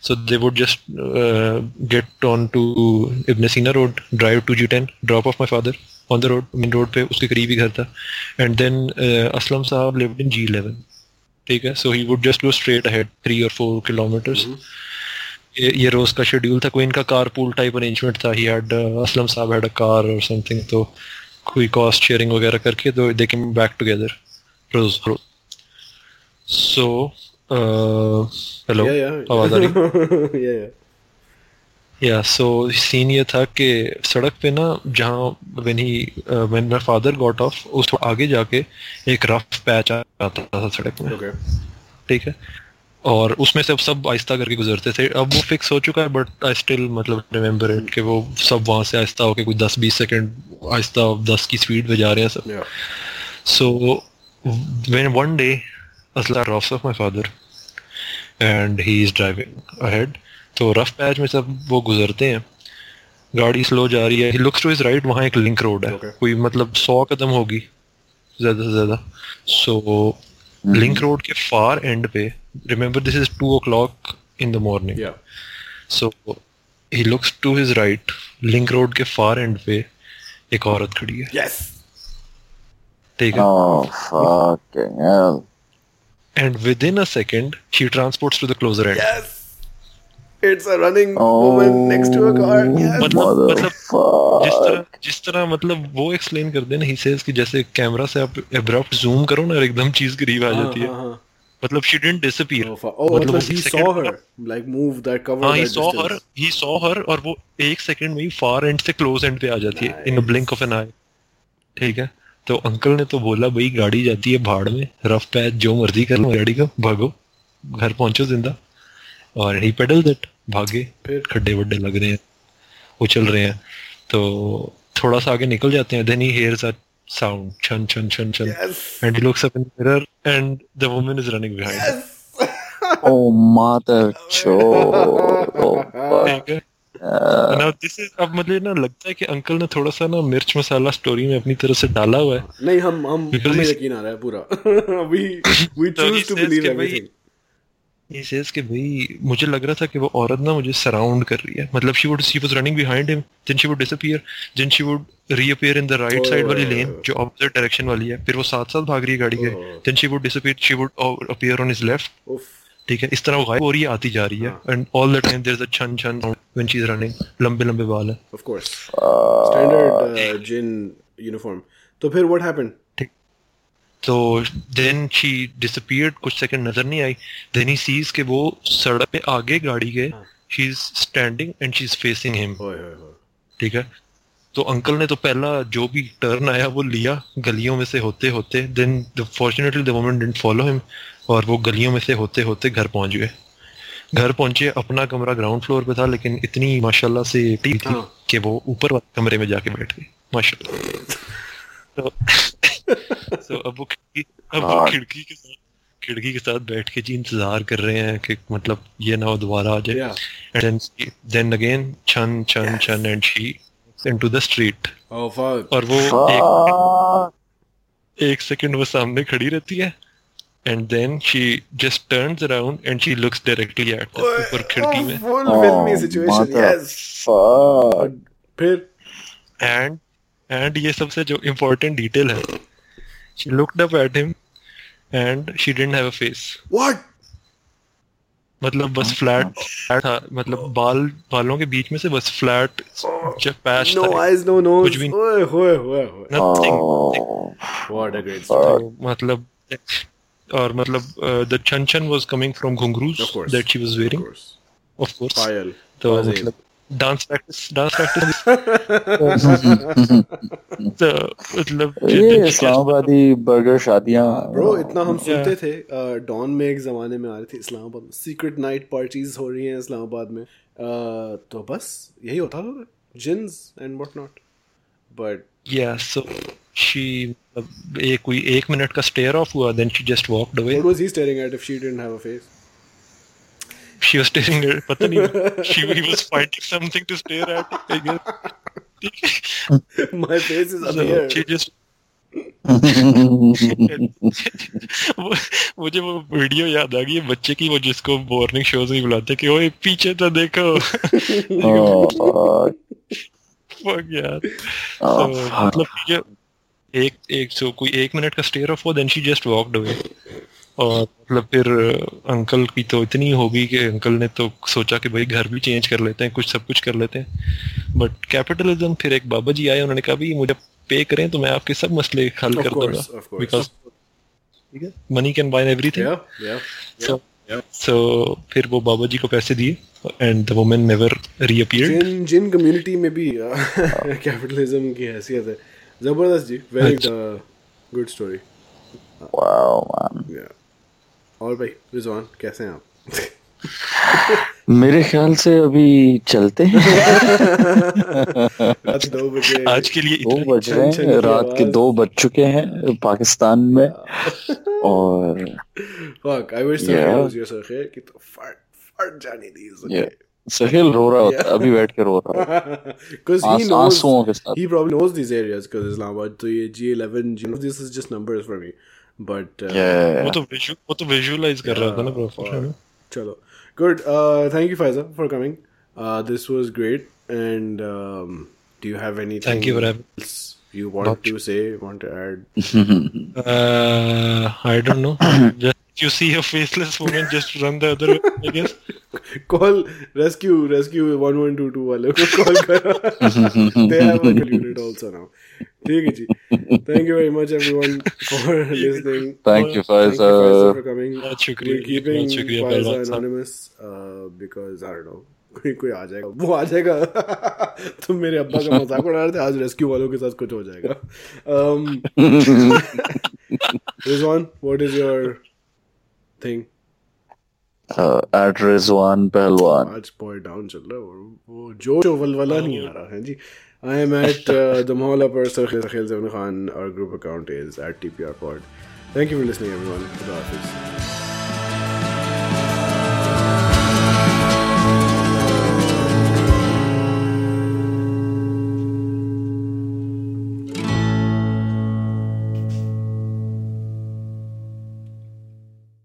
So they would just uh, get on to Ibn Sina Road, drive to G10, drop off my father on the road, main road पे उसके करीब ही घर था and then uh, Aslam साहब lived in G11 ठीक है so he would just go straight ahead three और four kilometres ये, ये रोज का शेड्यूल था कोई इनका कार पूल टाइप अरेंजमेंट था he had Aslam Sahab had a car और समथिंग तो कोई कॉस्ट शेयरिंग वगैरह करके तो दे केम बैक टुगेदर रोज रोज. So hello. आवाज़ आ रही? या yeah. या सो सीन ये था कि सड़क पे ना जहाँ when he when my father got off उस आगे जाके एक रफ पैच आता था सड़क में। Okay. ठीक है? और उसमें से अब सब आहिस्ता करके गुजरते थे। अब वो फिक्स हो चुका है बट आई स्टिल मतलब रिमेम्बर इट कि वो सब वहाँ से आहिस्ता होके कुछ दस बीस सेकेंड आहिस्ता दस की स्पीड पे जा रहे हैं सब। So when one day Asla drops off my father and he is driving ahead, तो रफ पैच में सब वो गुजरते हैं। गाड़ी स्लो जा रही है। लुक्स टू हिज राइट वहाँ एक लिंक रोड है। Okay. कोई मतलब सौ कदम होगी। ज़्यादा से ज़्यादा। सो लिंक रोड के फार एंड पे remember this is two o'clock in the morning so he looks to his right link road के फार एंड पे एक औरत खड़ी है। Yes. ठीक है। And with in a second a second to transports to the closer running Oh, woman next to a car. Yes. मतलब मतलब जिस तरह जिस तरह मतलब वो एक्सप्लेन कर देना ही सेज कि जैसे कैमरा से आप एब्रप्ट जूम करो ना और एकदम चीज़ करीब आ जाती है हाँ, हाँ, हाँ. मतलब she didn't disappear Oh, oh, मतलब वो he एक saw second her, like move that cover हाँ he saw her distance. He saw her और वो एक सेकंड में ही फार एंड से क्लोज एंड पे आ जाती है in blink of an eye ठीक है तो अंकल ने तो बोला भाई गाड़ी जाती है भाड़ में रफ पैच जो मर्ज़ी कर लो गाड़ी को भागो घर पहुंचो ज़िंदा और ही पेडल दैट भागे फिर? खड्डे वड्डे लग रहे हैं उछल रहे हैं। तो थोड़ा सा आगे निकल जाते हैं then he hears a sound छन छन छन छन and he looks up in mirror and the woman is running behind Oh, mother chode. Fuck. ठीक है। Now this is अब मतलब ना लगता है कि अंकल ने थोड़ा सा ना मिर्च मसाला स्टोरी में अपनी तरफ़ से डाला हुआ है। नहीं हम हम हमें यकीन आ रहा है पूरा। We we So he choose to says believe कि भाई- everything he says कि भाई मुझे लग रहा था कि वो औरत ना मुझे सराउंड कर रही है मतलब she would she was running behind him then she would disappear then she would reappear in the right side वाली लेन जो opposite direction वाली है फिर वो साथ साथ भाग रही है गाड़ी के Oh. would disappear she would uh, appear on his left उफ ठीक है इस तरह वो गायब हो रही है आती जा रही है and all the time there is a छन छन व्हेन शी इज़ रनिंग लंबे लंबे बाल है course standard uh, gin uniform तो फिर what happened तो देन शी डिसअपीयर्ड कुछ सेकंड नज़र नहीं आई. देन ही सीज कि वो सड़क पे आगे गाड़ी के she is standing and she is facing him ठीक है? तो अंकल ने तो पहला जो भी टर्न आया वो लिया गलियों में से होते होते. Then fortunately the woman didn't follow him और वो गलियों में से होते होते घर पहुँच गए. घर पहुँचे अपना कमरा ग्राउंड फ्लोर पे था लेकिन इतनी माशाल्लाह से टी थी हाँ। कि वो ऊपर वाले कमरे में जाके बैठ गए माशाल्लाह। तो so, अब अब वो खिड़की के साथ खिड़की के साथ बैठ के जी इंतज़ार कर रहे हैं कि मतलब ये ना दोबारा आ जाए। इनटू द स्ट्रीट और वो एक, एक सेकंड वो सामने खड़ी रहती है। And then she just turns around and she looks directly at ऊपर खिड़की में। एंड एंड ये सबसे जो इंपॉर्टेंट डिटेल है she looked up at him and she didn't have a face what मतलब बस फ्लैट फ्लैट था मतलब बाल बालों के बीच में से बस फ्लैट पैच था eyes no nose कुछ भी ओए होए होए होए nothing Oh, what a great story तो मतलब और मतलब द चन चन was coming from ghungroos. That she was Of wearing course. Of course. तो. मतलब डांस प्रैक्टिस डांस प्रैक्टिस तो मतलब ये इस्लामाबादी बर्गर शादियाँ ब्रो इतना हम सुनते थे डॉन में एक जमाने में आ रही थी इस्लामाबाद में। सीक्रेट नाइट पार्टीज़ हो रही हैं इस्लामाबाद में। Uh, तो बस यही होता था। Jeans and what not but yeah so she एक कोई एक मिनट का स्टेयर ऑफ़ हुआ then she just walked away what was he staring at if she didn't have a face she was staring at पता नहीं she he was finding something to stare at I guess. My face is up so here she just मुझे वो video याद आ गई बच्चे की वो जिसको मॉर्निंग शोज़ में बुलाते कि ओए पीछे तो देखो। Fuck यार। Oh, तो. मतलब ये एक एक सो कोई एक मिनट का स्टेयर ऑफ़ हुआ then she just walked away और मतलब फिर अंकल की तो इतनी हो गई कि अंकल ने तो सोचा कि भाई घर भी चेंज कर लेते हैं कुछ सब कुछ कर लेते हैं। बट कैपिटलिज्म फिर एक बाबा जी आए उन्होंने कहा भी मुझे पे करें तो मैं आपके सब मसले हल कर दूँगा। Because money can buy everything yeah yeah So, so फिर वो बाबा जी को पैसे दिए and the woman never reappeared जिन जिन कम्युनिटी में भी कैपिटलिज्म की हैसियत है। ज़बरदस्त जी very. Good story wow, man. और भाई रिजवान कैसे हैं आप? मेरे ख्याल से अभी चलते हैं। दो बजे। आज के लिए दो बज रहे हैं रात के दो बज चुके हैं पाकिस्तान में। और फक आई विश कि तो फट फट जाने दी सहेल रो रहा होता है अभी बैठ के रो रहा है because he आंस- knows आंसुओं के साथ। he probably knows these areas because Islamabad तो ये G11 you know this is just numbers for me but uh, Yeah. वो तो विजु वो तो विजुअलाइज कर रहा था ना professor chalo good uh, thank you Faiza for coming uh, this was great and um, do you have anything Thank you for having- else you want Not- to say want to add Uh, I don't know. just if you see a faceless woman, just run the other way, I guess. call rescue rescue 1122 वाले को call करो they have a unit also now ठीक है जी thank you very much everyone for listening Thank you, Thank you, Faiza, Faiza. for coming. बहुत शुक्रिया, We're keeping बहुत शुक्रिया, Faiza पहलवान साहब। anonymous uh, because I don't know. कोई कोई आ जाएगा वो आ जाएगा तुम मेरे अब्बा का मजाक उड़ा रहे थे आज रेस्क्यू वालों के साथ कुछ हो जाएगा um, Rizwan, what is your thing? Uh, at Rizwan Pehlwan. आज पॉइंट डाउन चल रहा है और वो जोश और वलवला नहीं आ रहा है जी I am at the mohalla पर सरखेल सरखेल जमन Khan our group account is at tpr pod thank you for listening everyone खुदा हाफिज़